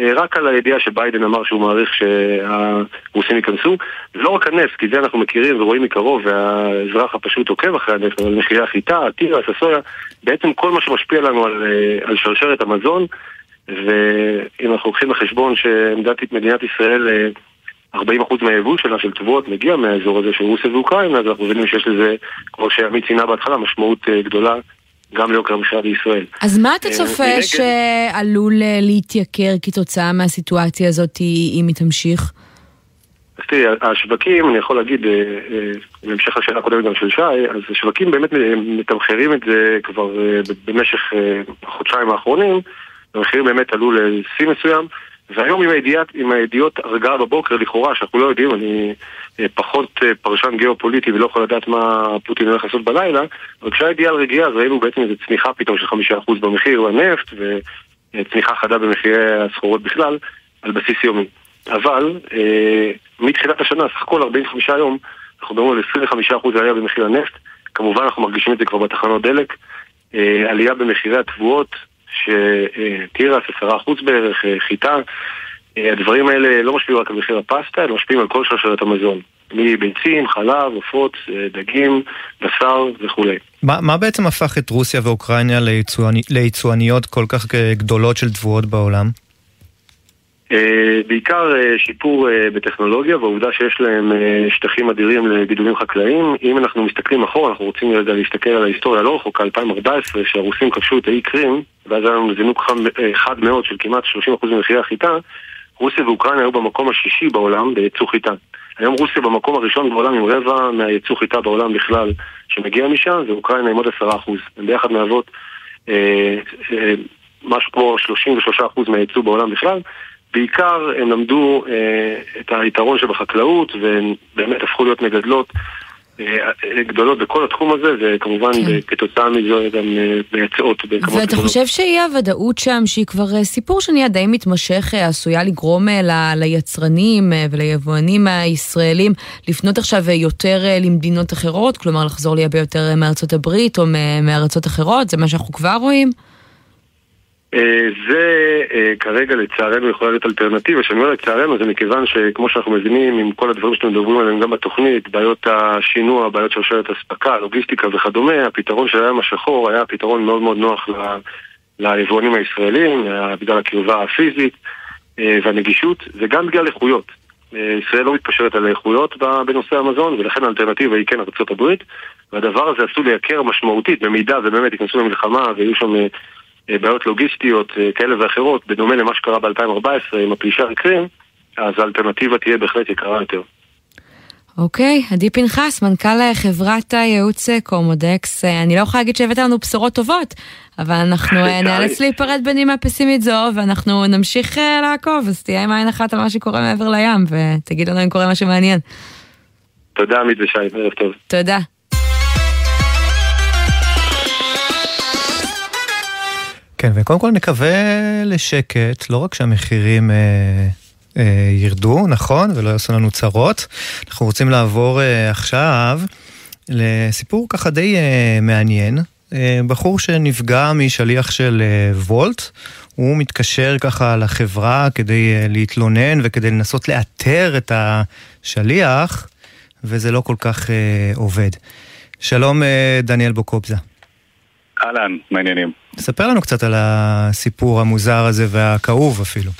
אה, רק על הידיעה שביידן אמר שהוא מעריך שהרוסים ייכנסו. לא רק הנפט, כי זה אנחנו מכירים ורואים מקרוב, והאזרח הפשוט עוקב אחרי הנפט, אבל מחירי החיטה, התירס, הסויה, בעצם כל מה שמשפיע לנו על, אה, על שרשרת המזון, ואם אנחנו לוקחים בחשבון שעמדת מדינת ישראל 40% מהיבוא שלה של תבואות מגיע מהאזור הזה של רוסיה ואוקראינה, אז אנחנו מבינים שיש לזה, כמו שעמית ציינה בהתחלה, משמעות גדולה גם ליוקר המחיה בישראל.
אז מה אתה
אה,
צופה
מנגד-
שעלול אה, להתייקר כתוצאה מהסיטואציה הזאת אם היא תמשיך?
אז תראי, השווקים, אני יכול להגיד, אה, בהמשך לשאלה הקודמת גם של שי, אז השווקים באמת מתמחרים את זה כבר במשך החודשיים האחרונים, המחירים באמת עלו לשיא מסוים, והיום עם, הידיעת, עם הידיעות הרגעה בבוקר, לכאורה, שאנחנו לא יודעים, אני פחות אה, פרשן גיאופוליטי ולא יכול לדעת מה פוטין הולך לעשות בלילה, אבל כשהידיעה על רגיעה, אז ראינו בעצם איזו צניחה פתאום של חמישה אחוז במחיר הנפט, וצניחה חדה במחירי הסחורות בכלל, על בסיס יומי. אבל אה, מתחילת השנה, סך הכל 45 יום, אנחנו מדברים על 25% עלייה במחיר הנפט. כמובן אנחנו מרגישים את זה כבר בתחנות דלק. אה, עלייה במחירי התבואות, שתירס 10% בערך, אה, חיטה. אה, הדברים האלה לא משפיעים רק על מחיר הפסטה, אלא משפיעים על כל שרשרת המזון. מביצים, חלב, עופות, אה, דגים, בשר וכולי.
מה, מה בעצם הפך את רוסיה ואוקראינה ליצואני, ליצואניות כל כך אה, גדולות של תבואות בעולם?
אה, בעיקר אה, שיפור אה, בטכנולוגיה והעובדה שיש להם אה, שטחים אדירים לגידולים חקלאיים. אם אנחנו מסתכלים אחורה, אנחנו רוצים רגע להסתכל על ההיסטוריה הלא רחוקה, 2014, שהרוסים כבשו את האי קרים, ואז היה לנו זינוק חד מאוד של כמעט 30% ממחירי החיטה, רוסיה ואוקראינה היו במקום השישי בעולם בייצוא חיטה. היום רוסיה במקום הראשון בעולם עם רבע מהייצוא חיטה בעולם בכלל שמגיע משם, ואוקראינה עם עוד 10%. הן ביחד מהוות אה, אה, משהו כמו 33% מהייצוא בעולם בכלל. בעיקר הם למדו אה, את היתרון שבחקלאות והם באמת הפכו להיות מגדלות גדולות בכל התחום הזה וכמובן כן. כתוצאה מזה גם אה, מייצאות
ואתה. חושב שאי הוודאות שם, שהיא כבר אה, סיפור שנהיה די מתמשך, אה, עשויה לגרום אה, ל- ליצרנים אה, וליבואנים הישראלים לפנות עכשיו אה, יותר אה, למדינות אחרות, כלומר לחזור לייבא יותר אה, מארצות הברית או מארצות אחרות, זה מה שאנחנו כבר רואים?
אה, זה אה, כרגע לצערנו יכולה להיות אלטרנטיבה, כשאני אומר לצערנו זה מכיוון שכמו שאנחנו מבינים עם כל הדברים שאתם מדברים עליהם גם בתוכנית, בעיות השינוע, בעיות שרשרת אספקה, לוגיסטיקה וכדומה, הפתרון של הים השחור היה פתרון מאוד מאוד נוח ליבואנים הישראלים, בגלל הקרבה הפיזית אה, והנגישות, וגם בגלל איכויות. ישראל לא מתפשרת על האיכויות ב- בנושא המזון, ולכן האלטרנטיבה היא כן ארצות הברית, והדבר הזה עשוי לייקר משמעותית, במידה ובאמת ייכנסו למלחמה ויהיו שם בעיות לוגיסטיות אה, כאלה ואחרות, בדומה למה שקרה ב-2014 עם הפלישה לקרים, אז האלטרנטיבה תהיה בהחלט יקרה יותר.
אוקיי, עדי פנחס, מנכ"ל אה, חברת הייעוץ אה, קומודקס, אה, אני לא יכולה להגיד שהבאת לנו בשורות טובות, אבל אנחנו אה, נאלץ להיפרד בנימה פסימית זו, ואנחנו נמשיך אה, לעקוב, אז תהיה עם עין אחת על מה שקורה מעבר לים, ותגיד לנו אם קורה משהו מעניין.
תודה עמית ושי, ערב טוב.
תודה.
כן, וקודם כל נקווה לשקט, לא רק שהמחירים אה, אה, ירדו, נכון, ולא יעשו לנו צרות. אנחנו רוצים לעבור אה, עכשיו לסיפור ככה די אה, מעניין. אה, בחור שנפגע משליח של אה, וולט, הוא מתקשר ככה לחברה כדי אה, להתלונן וכדי לנסות לאתר את השליח, וזה לא כל כך אה, עובד. שלום אה, דניאל בוקובזה.
אהלן, מה העניינים?
ספר לנו קצת על הסיפור המוזר הזה והכאוב אפילו.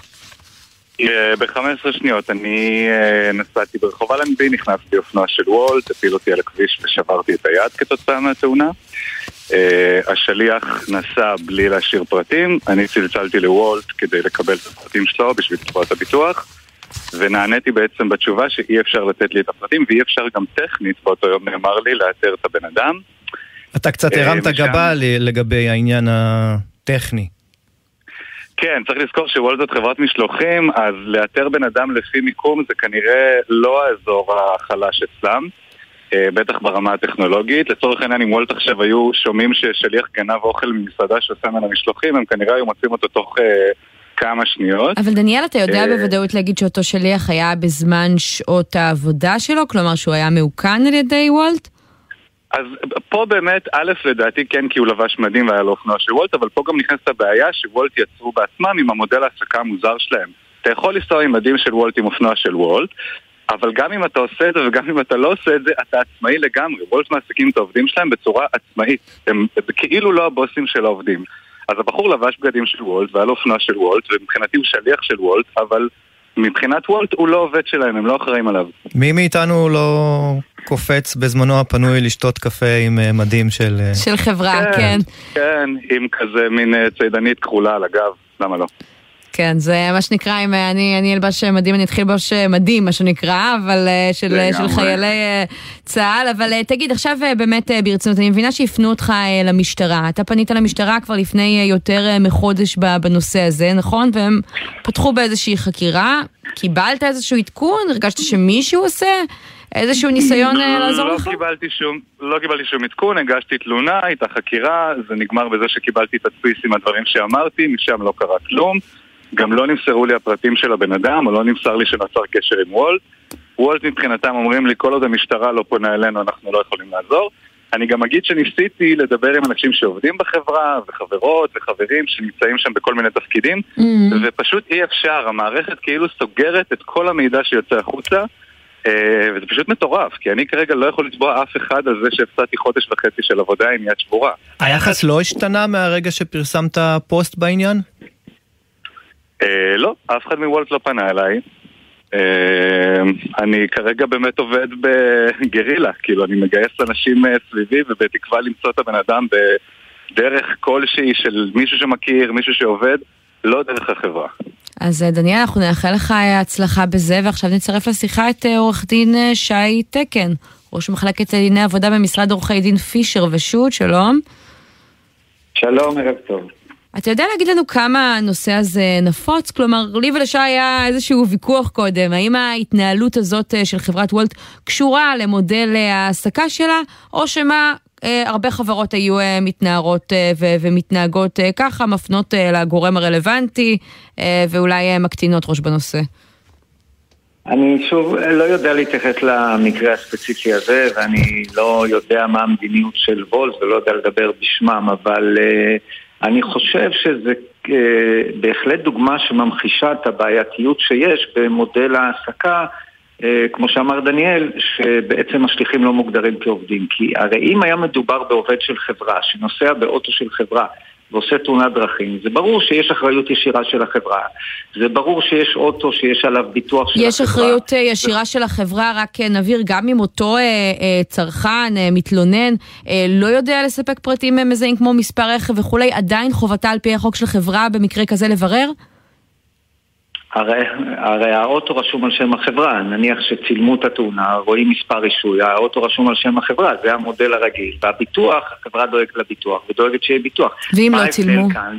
אה, ב-15 שניות אני אה, נסעתי ברחוב אלנבי, נכנסתי אופנוע של וולט, הפיל אותי על הכביש ושברתי את היד כתוצאה מהתאונה. אה, השליח נסע בלי להשאיר פרטים, אני צלצלתי לוולט כדי לקבל את הפרטים שלו בשביל תקופת הביטוח ונעניתי בעצם בתשובה שאי אפשר לתת לי את הפרטים ואי אפשר גם טכנית, באותו יום נאמר לי לאתר את הבן אדם.
אתה קצת
אה,
הרמת
ושם-
גבה לגבי העניין הטכני.
כן, צריך לזכור שוולט זאת חברת משלוחים, אז לאתר בן אדם לפי מיקום זה כנראה לא האזור החלש אצלם, אה, בטח ברמה הטכנולוגית. לצורך העניין, אם וולט עכשיו היו שומעים ששליח גנב אוכל ממסעדה שעושה ממנה משלוחים, הם כנראה היו מוצאים אותו תוך אה, כמה שניות.
אבל דניאל, אתה יודע
אה,
בוודאות להגיד שאותו שליח היה בזמן שעות העבודה שלו? כלומר שהוא היה מאוכן על ידי וולט?
אז פה באמת, א', לדעתי כן, כי הוא לבש מדים והיה לו אופנוע של וולט, אבל פה גם נכנסת הבעיה שוולט יצרו בעצמם עם המודל ההעסקה המוזר שלהם. אתה יכול לנסוע עם מדים של וולט עם אופנוע של וולט, אבל גם אם אתה עושה את זה וגם אם אתה לא עושה את זה, אתה עצמאי לגמרי. וולט מעסיקים את העובדים שלהם בצורה עצמאית. הם, כאילו לא הבוסים של העובדים. אז הבחור לבש בגדים של וולט והיה לו אופנוע של וולט, ומבחינתי הוא שליח של וולט, אבל מבחינת וולט הוא לא עובד שלהם, הם לא אחראים עליו.
מי מאיתנו לא קופץ בזמנו הפנוי לשתות קפה עם אה, מדים של... אה,
של חברה, כן.
כן, עם כזה מין אה, צידנית כחולה על הגב, למה לא?
כן, זה מה שנקרא, אם אני, אני אלבש מדים, אני אתחיל ללבוש מדים, מה שנקרא, אבל של. של חיילי צה"ל. אבל תגיד, עכשיו באמת ברצינות, אני מבינה שהפנו אותך למשטרה. אתה פנית למשטרה כבר לפני יותר מחודש בנושא הזה, נכון? והם פתחו באיזושהי חקירה. קיבלת איזשהו עדכון? הרגשת שמישהו עושה איזשהו ניסיון אה, לעזור
לא
לך?
קיבלתי שום, לא קיבלתי שום עדכון, הגשתי תלונה, הייתה חקירה, זה נגמר בזה שקיבלתי תדפיס עם הדברים שאמרתי, משם לא קרה כלום. גם לא נמסרו לי הפרטים של הבן אדם, או לא נמסר לי שנוצר קשר עם וולט. וולט מבחינתם אומרים לי, כל עוד המשטרה לא פונה אלינו, אנחנו לא יכולים לעזור. אני גם אגיד שניסיתי לדבר עם אנשים שעובדים בחברה, וחברות וחברים שנמצאים שם בכל מיני תפקידים,
Mm.
ופשוט אי אפשר, המערכת כאילו סוגרת את כל המידע שיוצא החוצה, וזה פשוט מטורף, כי אני כרגע לא יכול לתבוע אף אחד על זה שהפסדתי חודש וחצי של עבודה עם יד שבורה.
היחס לא השתנה מהרגע שפרסמת פוסט בעניין?
אה, לא, אף אחד מוולט לא פנה אליי. אה, אני כרגע באמת עובד בגרילה, כאילו אני מגייס אנשים אה, סביבי ובתקווה למצוא את הבן אדם בדרך כלשהי של מישהו שמכיר, מישהו שעובד, לא דרך החברה.
אז אה, דניאל, אנחנו נאחל לך אה, הצלחה בזה, ועכשיו נצרף לשיחה את אה, עורך דין שי תקן, ראש מחלקת דיני עבודה במשרד עורכי דין פישר ושות', שלום.
שלום, ערב טוב.
אתה יודע להגיד לנו כמה הנושא הזה נפוץ? כלומר, לי ולשי היה איזשהו ויכוח קודם, האם ההתנהלות הזאת של חברת וולט קשורה למודל ההעסקה שלה, או שמה אה, הרבה חברות היו אה, מתנערות אה, ומתנהגות אה, ככה, מפנות אה, לגורם הרלוונטי, אה, ואולי אה, מקטינות ראש בנושא.
אני שוב לא יודע להתייחס למקרה הספציפי הזה, ואני לא יודע מה המדיניות של וולס ולא יודע לדבר בשמם, אבל uh, אני חושב שזה uh, בהחלט דוגמה שממחישה את הבעייתיות שיש במודל ההעסקה, כמו שאמר דניאל, שבעצם השליחים לא מוגדרים כעובדים. כי הרי אם היה מדובר בעובד של חברה, שנוסע באוטו של חברה, ועושה תאונת דרכים, זה ברור שיש אחריות ישירה של החברה. זה ברור שיש אוטו שיש עליו ביטוח של
יש
החברה.
אחריות אה, ישירה של החברה, רק אה, נבהיר, גם אם אותו אה, אה, צרכן, אה, מתלונן, אה, לא יודע לספק פרטים אה, מזהים כמו מספר רכב וכולי, עדיין חובתה על פי החוק של חברה במקרה כזה לברר?
הרי, הרי האוטו רשום על שם החברה, נניח שצילמו את התאונה, רואים מספר רישוי, האוטו רשום על שם החברה, זה המודל הרגיל. והביטוח, החברה דואגת לביטוח, ודואגת שיהיה ביטוח.
ואם לא צילמו?
כאן?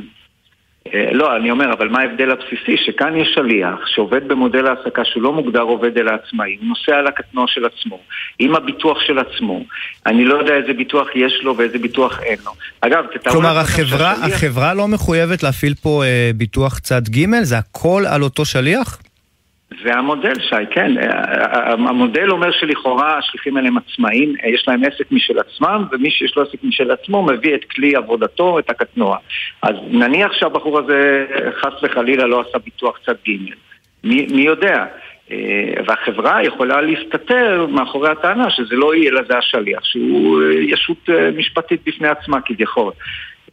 אה, לא, אני אומר, אבל מה ההבדל הבסיסי? שכאן יש שליח שעובד במודל העסקה שהוא לא מוגדר עובד אלא עצמאי, הוא נוסע על הקטנוע של עצמו, עם הביטוח של עצמו. אני לא יודע איזה ביטוח יש לו ואיזה ביטוח אין לו. אגב, תתארו
כלומר, החברה,
שהשליח-
החברה לא מחויבת להפעיל פה אה, ביטוח צד ג'? זה הכל על אותו שליח?
זה המודל, שי, כן. המודל אומר שלכאורה השליחים האלה הם עצמאים, יש להם עסק משל עצמם, ומי שיש לו עסק משל עצמו מביא את כלי עבודתו, את הקטנוע. אז נניח שהבחור הזה חס וחלילה לא עשה ביטוח צד ג', מי, מי יודע? אה, והחברה יכולה להסתתר מאחורי הטענה שזה לא יהיה לזה השליח, שהוא אה, ישות אה, משפטית בפני עצמה כביכול.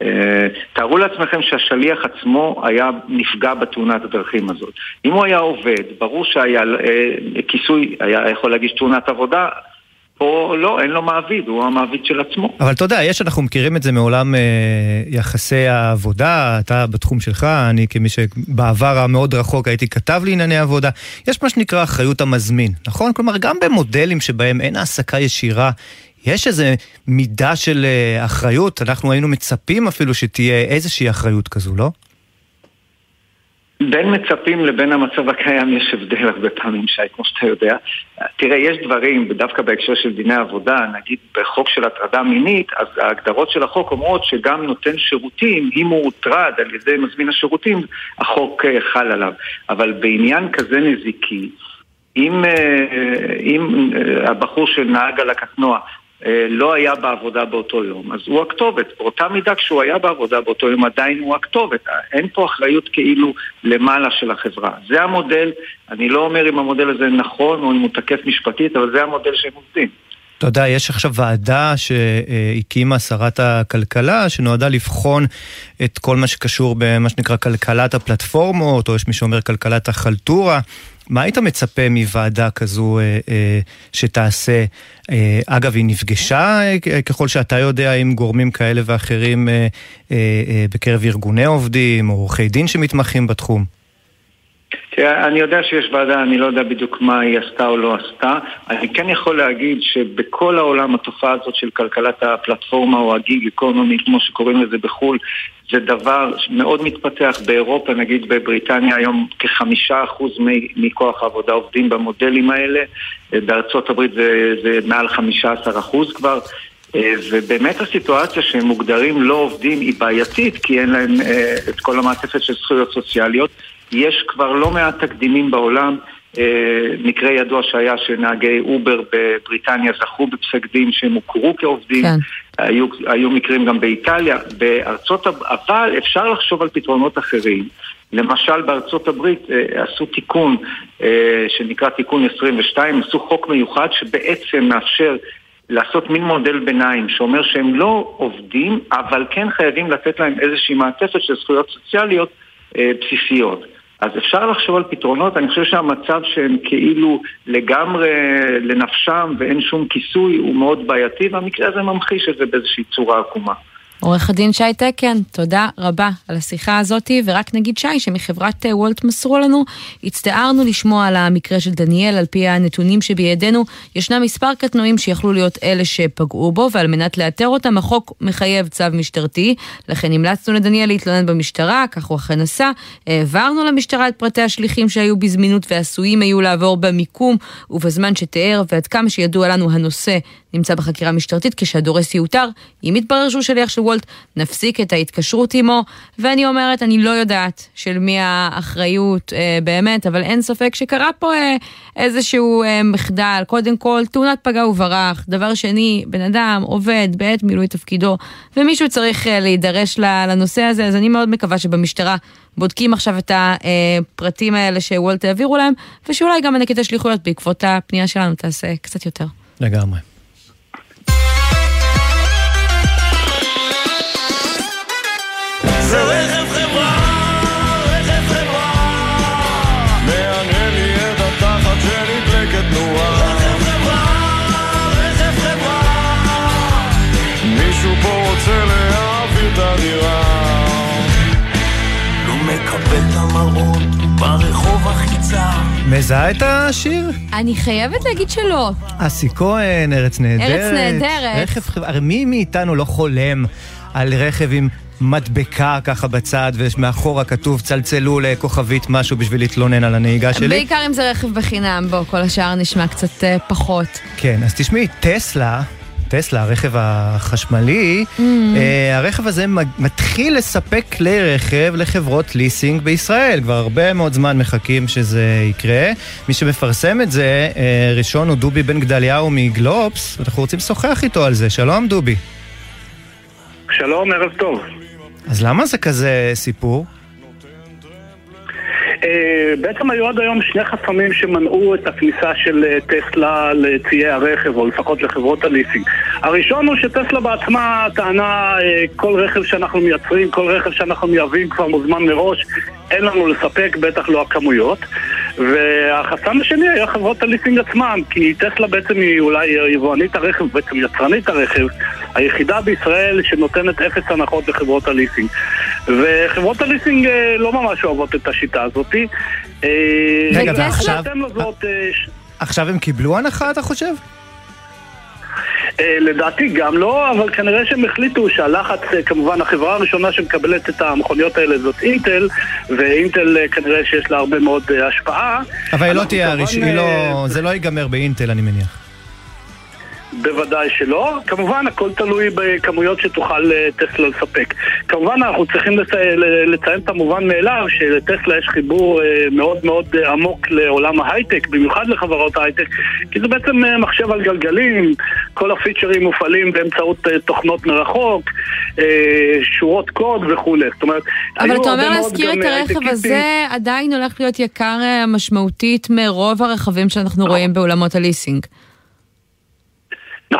אה, תארו לעצמכם שהשליח עצמו היה נפגע בתאונת הדרכים הזאת. אם הוא היה עובד, ברור שהיה אה, כיסוי, היה יכול להגיש תאונת עבודה, פה לא, אין לו מעביד, הוא המעביד של עצמו.
אבל אתה יודע, יש, אנחנו מכירים את זה מעולם אה, יחסי העבודה, אתה בתחום שלך, אני כמי שבעבר המאוד רחוק הייתי כתב לענייני עבודה. יש מה שנקרא אחריות המזמין, נכון? כלומר, גם במודלים שבהם אין העסקה ישירה, יש איזה מידה של אה, אחריות, אנחנו היינו מצפים אפילו שתהיה איזושהי אחריות כזו, לא?
בין מצפים לבין המצב הקיים יש הבדל הרבה פעמים, שי, כמו שאתה יודע. תראה, יש דברים, דווקא בהקשר של דיני עבודה, נגיד בחוק של הטרדה מינית, אז ההגדרות של החוק אומרות שגם נותן שירותים, אם הוא הוטרד על ידי מזמין השירותים, החוק אה, חל עליו. אבל בעניין כזה נזיקי, אם, אה, אם הבחור שנהג על הקטנוע לא היה בעבודה באותו יום, אז הוא הכתובת. באותה מידה כשהוא היה בעבודה באותו יום עדיין הוא הכתובת. אין פה אחריות כאילו למעלה של החברה. זה המודל, אני לא אומר אם המודל הזה נכון או אם הוא תקף משפטית, אבל זה המודל שהם עובדים.
אתה יודע, יש עכשיו ועדה שהקימה שרת הכלכלה, שנועדה לבחון את כל מה שקשור במה שנקרא כלכלת הפלטפורמות, או יש מי שאומר כלכלת החלטורה. מה היית מצפה מוועדה כזו אה, אה, שתעשה? אה, אגב, היא נפגשה, אה, ככל שאתה יודע, עם גורמים כאלה ואחרים אה, אה, אה, בקרב ארגוני עובדים, או עורכי דין שמתמחים בתחום.
תראה, אני יודע שיש ועדה, אני לא יודע בדיוק מה היא עשתה או לא עשתה. אני כן יכול להגיד שבכל העולם התופעה הזאת של כלכלת הפלטפורמה או הגיג איקונומי, כמו שקוראים לזה בחו"ל, זה דבר מאוד מתפתח באירופה, נגיד בבריטניה היום כחמישה אחוז מכוח העבודה עובדים במודלים האלה, בארצות הברית זה, זה מעל חמישה עשר אחוז כבר. ובאמת הסיטואציה שהם מוגדרים לא עובדים היא בעייתית כי אין להם אה, את כל המעטפת של זכויות סוציאליות יש כבר לא מעט תקדימים בעולם, אה, מקרה ידוע שהיה שנהגי אובר בבריטניה זכו בפסק דין שהם הוכרו כעובדים, כן. היו, היו מקרים גם באיטליה, בארצות אבל אפשר לחשוב על פתרונות אחרים. למשל בארצות הברית אה, עשו תיקון אה, שנקרא תיקון 22, עשו חוק מיוחד שבעצם מאפשר לעשות מין מודל ביניים שאומר שהם לא עובדים, אבל כן חייבים לתת להם איזושהי מעטפת של זכויות סוציאליות בסיסיות. אז אפשר לחשוב על פתרונות, אני חושב שהמצב שהם כאילו לגמרי לנפשם ואין שום כיסוי הוא מאוד בעייתי והמקרה הזה ממחיש את זה באיזושהי צורה עקומה.
עורך הדין שי תקן, תודה רבה על השיחה הזאת, ורק נגיד שי שמחברת אה, וולט מסרו לנו, הצטערנו לשמוע על המקרה של דניאל, על פי הנתונים שבידינו, ישנם מספר קטנועים שיכלו להיות אלה שפגעו בו, ועל מנת לאתר אותם החוק מחייב צו משטרתי, לכן המלצנו לדניאל להתלונן במשטרה, כך הוא אכן עשה, העברנו למשטרה את פרטי השליחים שהיו בזמינות ועשויים היו לעבור במיקום ובזמן שתיאר, ועד כמה שידוע לנו הנושא נמצא בחקירה משטרתית כשהדורס יאותר. אם יתברר שהוא שליח של וולט, נפסיק את ההתקשרות עמו. ואני אומרת, אני לא יודעת של מי האחריות אה, באמת, אבל אין ספק שקרה פה אה, איזשהו אה, מחדל. קודם כל, תאונת פגע וברח. דבר שני, בן אדם עובד בעת מילוי תפקידו, ומישהו צריך אה, להידרש לנושא הזה, אז אני מאוד מקווה שבמשטרה בודקים עכשיו את הפרטים האלה שוולט העבירו להם, ושאולי גם הנקט השליחויות בעקבות הפנייה שלנו תעשה קצת יותר.
לגמרי.
זה רכב חברה, רכב חברה מעניין לי את התחת שנדלקת תנועה רכב חברה, רכב חברה מישהו פה רוצה להעביר את הדירה לא מקבל את המראות ברחוב הכי צר
מזהה את השיר?
אני חייבת להגיד שלא.
אסי כהן, ארץ נהדרת.
ארץ נהדרת.
רכב חברה, הרי מי מאיתנו לא חולם על רכב עם מדבקה ככה בצד, ומאחורה כתוב צלצלו לכוכבית משהו בשביל להתלונן על הנהיגה שלי.
בעיקר אם זה רכב בחינם, בוא, כל השאר נשמע קצת uh, פחות.
כן, אז תשמעי, טסלה... טסלה, הרכב החשמלי, mm. hmm uh, הרכב הזה מתחיל לספק כלי רכב לחברות ליסינג בישראל. כבר הרבה מאוד זמן מחכים שזה יקרה. מי שמפרסם את זה, uh, ראשון הוא דובי בן גדליהו מגלובס, ואנחנו רוצים לשוחח איתו על זה. שלום, דובי.
שלום, ערב טוב.
אז למה זה כזה סיפור?
Uh, בעצם היו עד היום שני חסמים שמנעו את הכניסה של uh, טסלה לציי הרכב, או לפחות לחברות הליסינג. הראשון הוא שטסלה בעצמה טענה uh, כל רכב שאנחנו מייצרים, כל רכב שאנחנו מייבאים כבר מוזמן מראש, אין לנו לספק, בטח לא הכמויות. והחסם השני היה חברות הליסינג עצמם, כי טסלה בעצם היא אולי יבואנית הרכב, בעצם יצרנית הרכב, היחידה בישראל שנותנת אפס הנחות לחברות הליסינג. וחברות הליסינג לא ממש אוהבות את השיטה הזאת.
רגע, ועכשיו... עכשיו הם קיבלו הנחה, אתה חושב?
אה, לדעתי גם לא, אבל כנראה שהם החליטו שהלחץ, אה, כמובן החברה הראשונה שמקבלת את המכוניות האלה זאת אינטל, ואינטל אה, כנראה שיש לה הרבה מאוד השפעה.
אבל היא לא תהיה הראשונה, לא- זה לא ייגמר באינטל, אני מניח.
בוודאי שלא. כמובן, הכל תלוי בכמויות שתוכל אה, טסלה לספק. כמובן, אנחנו צריכים לצ... ל- לציין את המובן מאליו, שלטסלה יש חיבור אה, מאוד מאוד עמוק לעולם ההייטק, במיוחד לחברות ההייטק, כי זה בעצם אה, מחשב על גלגלים, כל הפיצ'רים מופעלים באמצעות תוכנות מרחוק, שורות קוד וכולי. זאת אומרת,
אבל אתה אומר להזכיר את הרכב. הזה עדיין הולך להיות יקר משמעותית מרוב הרכבים שאנחנו רואים בעולמות הליסינג.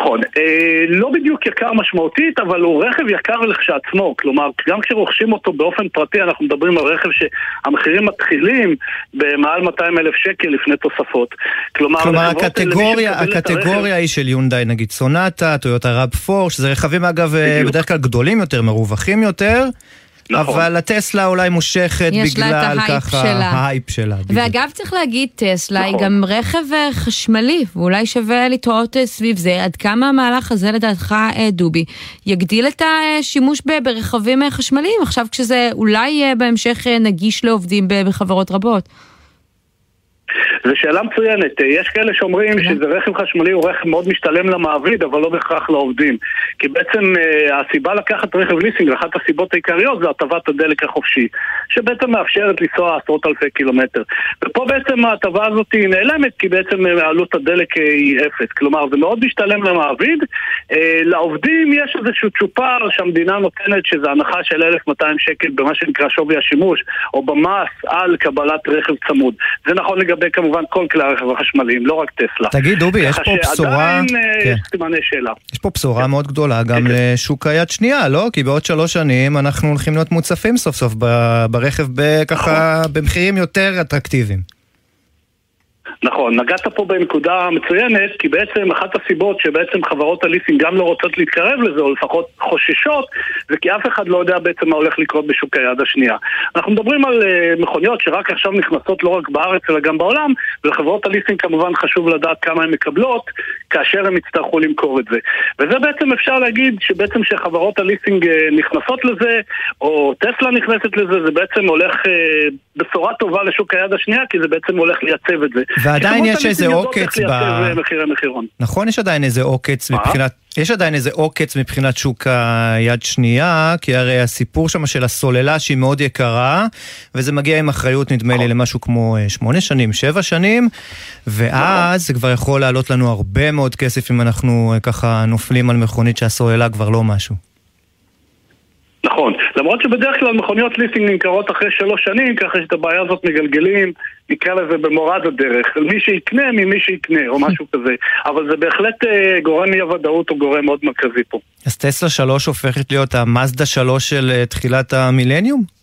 נכון, אה, לא בדיוק יקר משמעותית, אבל הוא רכב יקר לכשעצמו. כלומר, גם כשרוכשים אותו באופן פרטי, אנחנו מדברים על רכב שהמחירים מתחילים במעל 200 אלף שקל לפני תוספות. כלומר,
כלומר, הקטגוריה,
את הרכב-
הקטגוריה היא של יונדאי, נגיד סונטה, טויוטה רב 4, שזה רכבים אגב אה, בדרך כלל גדולים יותר, מרווחים יותר,
נכון.
אבל הטסלה אולי מושכת
יש לה את
בגלל
ההייפ
ככה
שלה.
ההייפ שלה. בדיוק.
ואגב, צריך להגיד, טסלה היא
נכון.
גם רכב אה, חשמלי, ואולי שווה לתהות אה, סביב זה. עד כמה המהלך הזה, לדעתך, אה, דובי, יגדיל את השימוש ברכבים חשמליים, עכשיו כשזה אולי יהיה בהמשך נגיש לעובדים בחברות רבות?
זו שאלה מצוינת. אה, יש כאלה שאומרים שזה רכב חשמלי הוא רכב מאוד משתלם למעביד, אבל לא בהכרח לעובדים. כי בעצם אה, הסיבה לקחת רכב ליסינג, אחת הסיבות העיקריות זה הטבת הדלק החופשי, שבעצם מאפשרת לנסוע עשרות אלפי קילומטר. ופה בעצם ההטבה הזאת היא נעלמת, כי בעצם אה, עלות הדלק היא אפס. כלומר, זה מאוד משתלם למעביד. לעובדים יש איזשהו צ'ופר שהמדינה נותנת, שזה הנחה של 1,200 שקל במה שנקרא שווי השימוש, או במס על קבלת רכב צמוד. זה נכון לגבי כמובן כל כלי הרכב החשמליים, לא רק טסלה.
תגיד, דובי, יש פה בשורה-
שעדיין אה,
כן.
יש סימני שאלה.
יש פה בשורה מאוד גדולה גם לשוק היד שנייה, לא? כי בעוד שלוש שנים אנחנו הולכים להיות מוצפים סוף סוף ברכב ככה במחירים יותר אטרקטיביים.
נכון, נגעת פה בנקודה מצוינת, כי בעצם אחת הסיבות שבעצם חברות הליסינג גם לא רוצות להתקרב לזה, או לפחות חוששות, זה כי אף אחד לא יודע בעצם מה הולך לקרות בשוק היד השנייה. אנחנו מדברים על uh, מכוניות שרק עכשיו נכנסות לא רק בארץ אלא גם בעולם, ולחברות הליסינג כמובן חשוב לדעת כמה הן מקבלות, כאשר הן יצטרכו למכור את זה. וזה בעצם אפשר להגיד שבעצם כשחברות הליסינג uh, נכנסות לזה, או טסלה נכנסת לזה, זה בעצם הולך uh, בשורה טובה לשוק היד השנייה, כי זה בעצם הולך לייצב את זה.
ועדיין יש איזה עוקץ ב-
אה.
נכון, יש עדיין איזה עוקץ? מבחינת... יש עדיין איזה עוקץ מבחינת שוק היד שנייה, כי הרי הסיפור שם של הסוללה שהיא מאוד יקרה, וזה מגיע עם אחריות נדמה לי למשהו כמו אה, שמונה שנים, שבע שנים, ואז זה כבר יכול לעלות לנו הרבה מאוד כסף אם אנחנו אה, ככה נופלים על מכונית שהסוללה כבר לא משהו.
נכון, למרות שבדרך כלל מכוניות ליסינג נמכרות אחרי שלוש שנים, ככה שאת הבעיה הזאת מגלגלים, נקרא לזה במורד הדרך, מי שיקנה ממי שיקנה או משהו כזה, אבל זה בהחלט אה, גורם אי הוודאות הוא גורם מאוד מרכזי פה.
אז טסלה 3 הופכת להיות המאזדה 3 של אה, תחילת המילניום?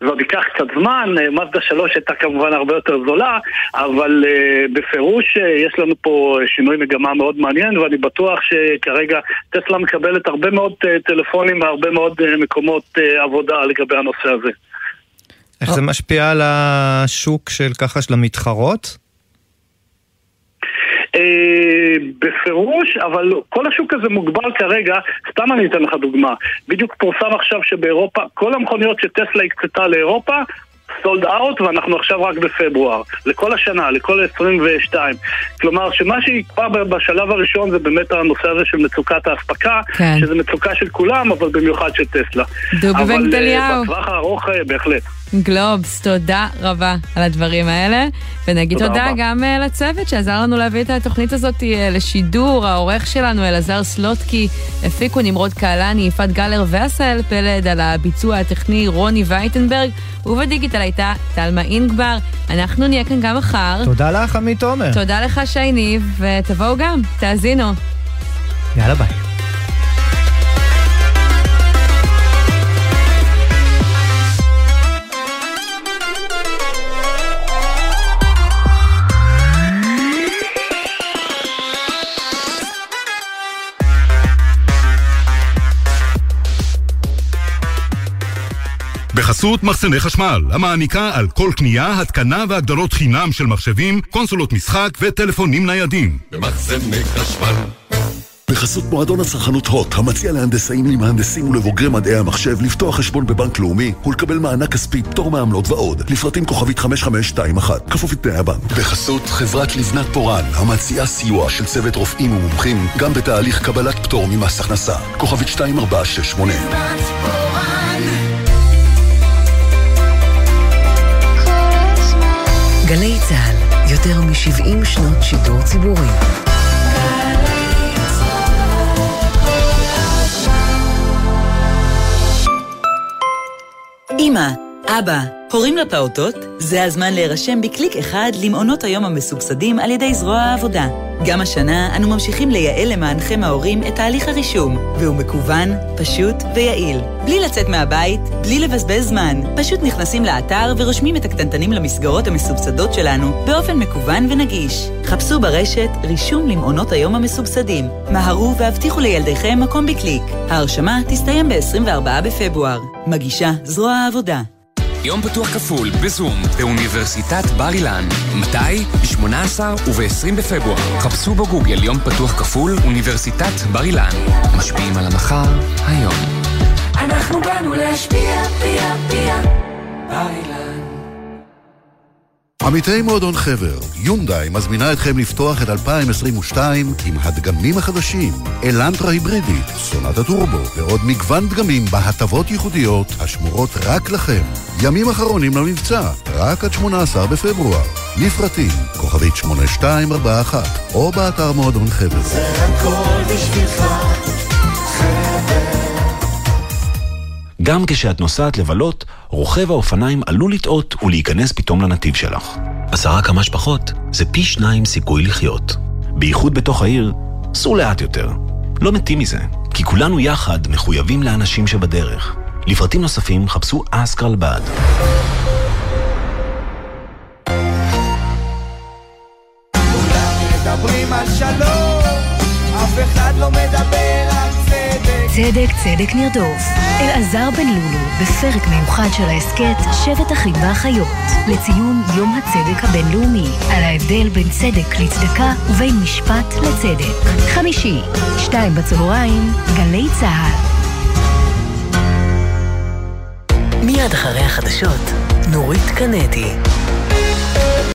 זה עוד ייקח קצת זמן, אה, מזדה 3 הייתה כמובן הרבה יותר זולה, אבל אה, בפירוש אה, יש לנו פה שינוי מגמה מאוד מעניין, ואני בטוח שכרגע טסלה מקבלת הרבה מאוד אה, טלפונים והרבה מאוד אה, מקומות אה, עבודה לגבי הנושא הזה.
איך זה משפיע על השוק של ככה של המתחרות?
אה, בפירוש, אבל כל השוק הזה מוגבל כרגע, סתם אני אתן לך דוגמה. בדיוק פורסם עכשיו שבאירופה, כל המכוניות שטסלה הקצתה לאירופה, סולד אאוט, ואנחנו עכשיו רק בפברואר. לכל השנה, לכל 22. כלומר, שמה שיקבע בשלב הראשון זה באמת הנושא הזה של מצוקת האספקה,
כן.
שזה מצוקה של כולם, אבל במיוחד של טסלה.
דובי
אבל, אה,
וגדליהו.
בטווח הארוך, אה, בהחלט.
גלובס, תודה רבה על הדברים האלה, ונגיד
תודה
תודה
רבה.
גם אה, לצוות שעזר לנו להביא את התוכנית הזאת אה, לשידור, העורך שלנו אלעזר סלוטקי, הפיקו נמרוד קהלני, יפעת גלר ועשהאל פלד, על הביצוע הטכני רוני וייטנברג, ובדיגיטל הייתה תלמה אינגבר. אנחנו נהיה כאן גם מחר.
תודה לך, עמית תומר.
תודה לך שי ניב, ותבואו גם, תאזינו.
יאללה ביי.
בחסות מחסני חשמל, המעניקה על כל קנייה, התקנה והגדלות חינם של מחשבים, קונסולות משחק וטלפונים ניידים.
במחסני חשמל
בחסות מועדון הצרכנות הוט, המציע להנדסאים, למהנדסים ולבוגרי מדעי המחשב לפתוח חשבון בבנק לאומי ולקבל מענק כספי, פטור מעמלות ועוד. לפרטים כוכבית 5521, כפוף לתנאי הבנק. בחסות חברת לבנת פורן, המציעה סיוע של צוות רופאים ומומחים, גם בתהליך קבלת פטור ממס הכנסה. כוכבית 2468.
יותר מ-70 שנות שידור ציבורי.
אמא, אבא, הורים לפעוטות? זה הזמן להירשם בקליק אחד למעונות היום המסובסדים על ידי זרוע העבודה. גם השנה אנו ממשיכים לייעל למענכם ההורים את תהליך הרישום, והוא מקוון, פשוט ויעיל. בלי לצאת מהבית, בלי לבזבז זמן. פשוט נכנסים לאתר ורושמים את הקטנטנים למסגרות המסובסדות שלנו באופן מקוון ונגיש. חפשו ברשת רישום למעונות היום המסובסדים. מהרו והבטיחו לילדיכם מקום בקליק. ההרשמה תסתיים ב-24 בפברואר. מגישה זרוע העבודה.
יום פתוח כפול בזום באוניברסיטת בר אילן. מתי? ב-18 וב-20 בפברואר. חפשו בגוגל יום פתוח כפול אוניברסיטת בר אילן. משפיעים על המחר, היום.
אנחנו באנו להשפיע, פיה, פיה, בר אילן.
עמיתי מועדון חבר, יונדאי מזמינה אתכם לפתוח את 2022 עם הדגמים החדשים, אלנטרה היברידית, סונת הטורבו ועוד מגוון דגמים בהטבות ייחודיות השמורות רק לכם. ימים אחרונים למבצע, רק עד 18 בפברואר. לפרטים, כוכבית 8241, או באתר מועדון חבר.
זה הכל בשבילך,
גם כשאת נוסעת לבלות, רוכב האופניים עלול לטעות ולהיכנס פתאום לנתיב שלך. עשרה כמה שפחות זה פי שניים סיכוי לחיות. בייחוד בתוך העיר, סעו לאט יותר. לא מתים מזה, כי כולנו יחד מחויבים לאנשים שבדרך. לפרטים נוספים חפשו אסקרלבד.
צדק. צדק נרדוף. אלעזר בן לולו, בפרק מיוחד של ההסכת שבט אחים ואחיות, לציון יום הצדק הבינלאומי, על ההבדל בין צדק לצדקה ובין משפט לצדק. חמישי, שתיים בצהריים, גלי צה"ל.
מיד אחרי החדשות, נורית קנדי.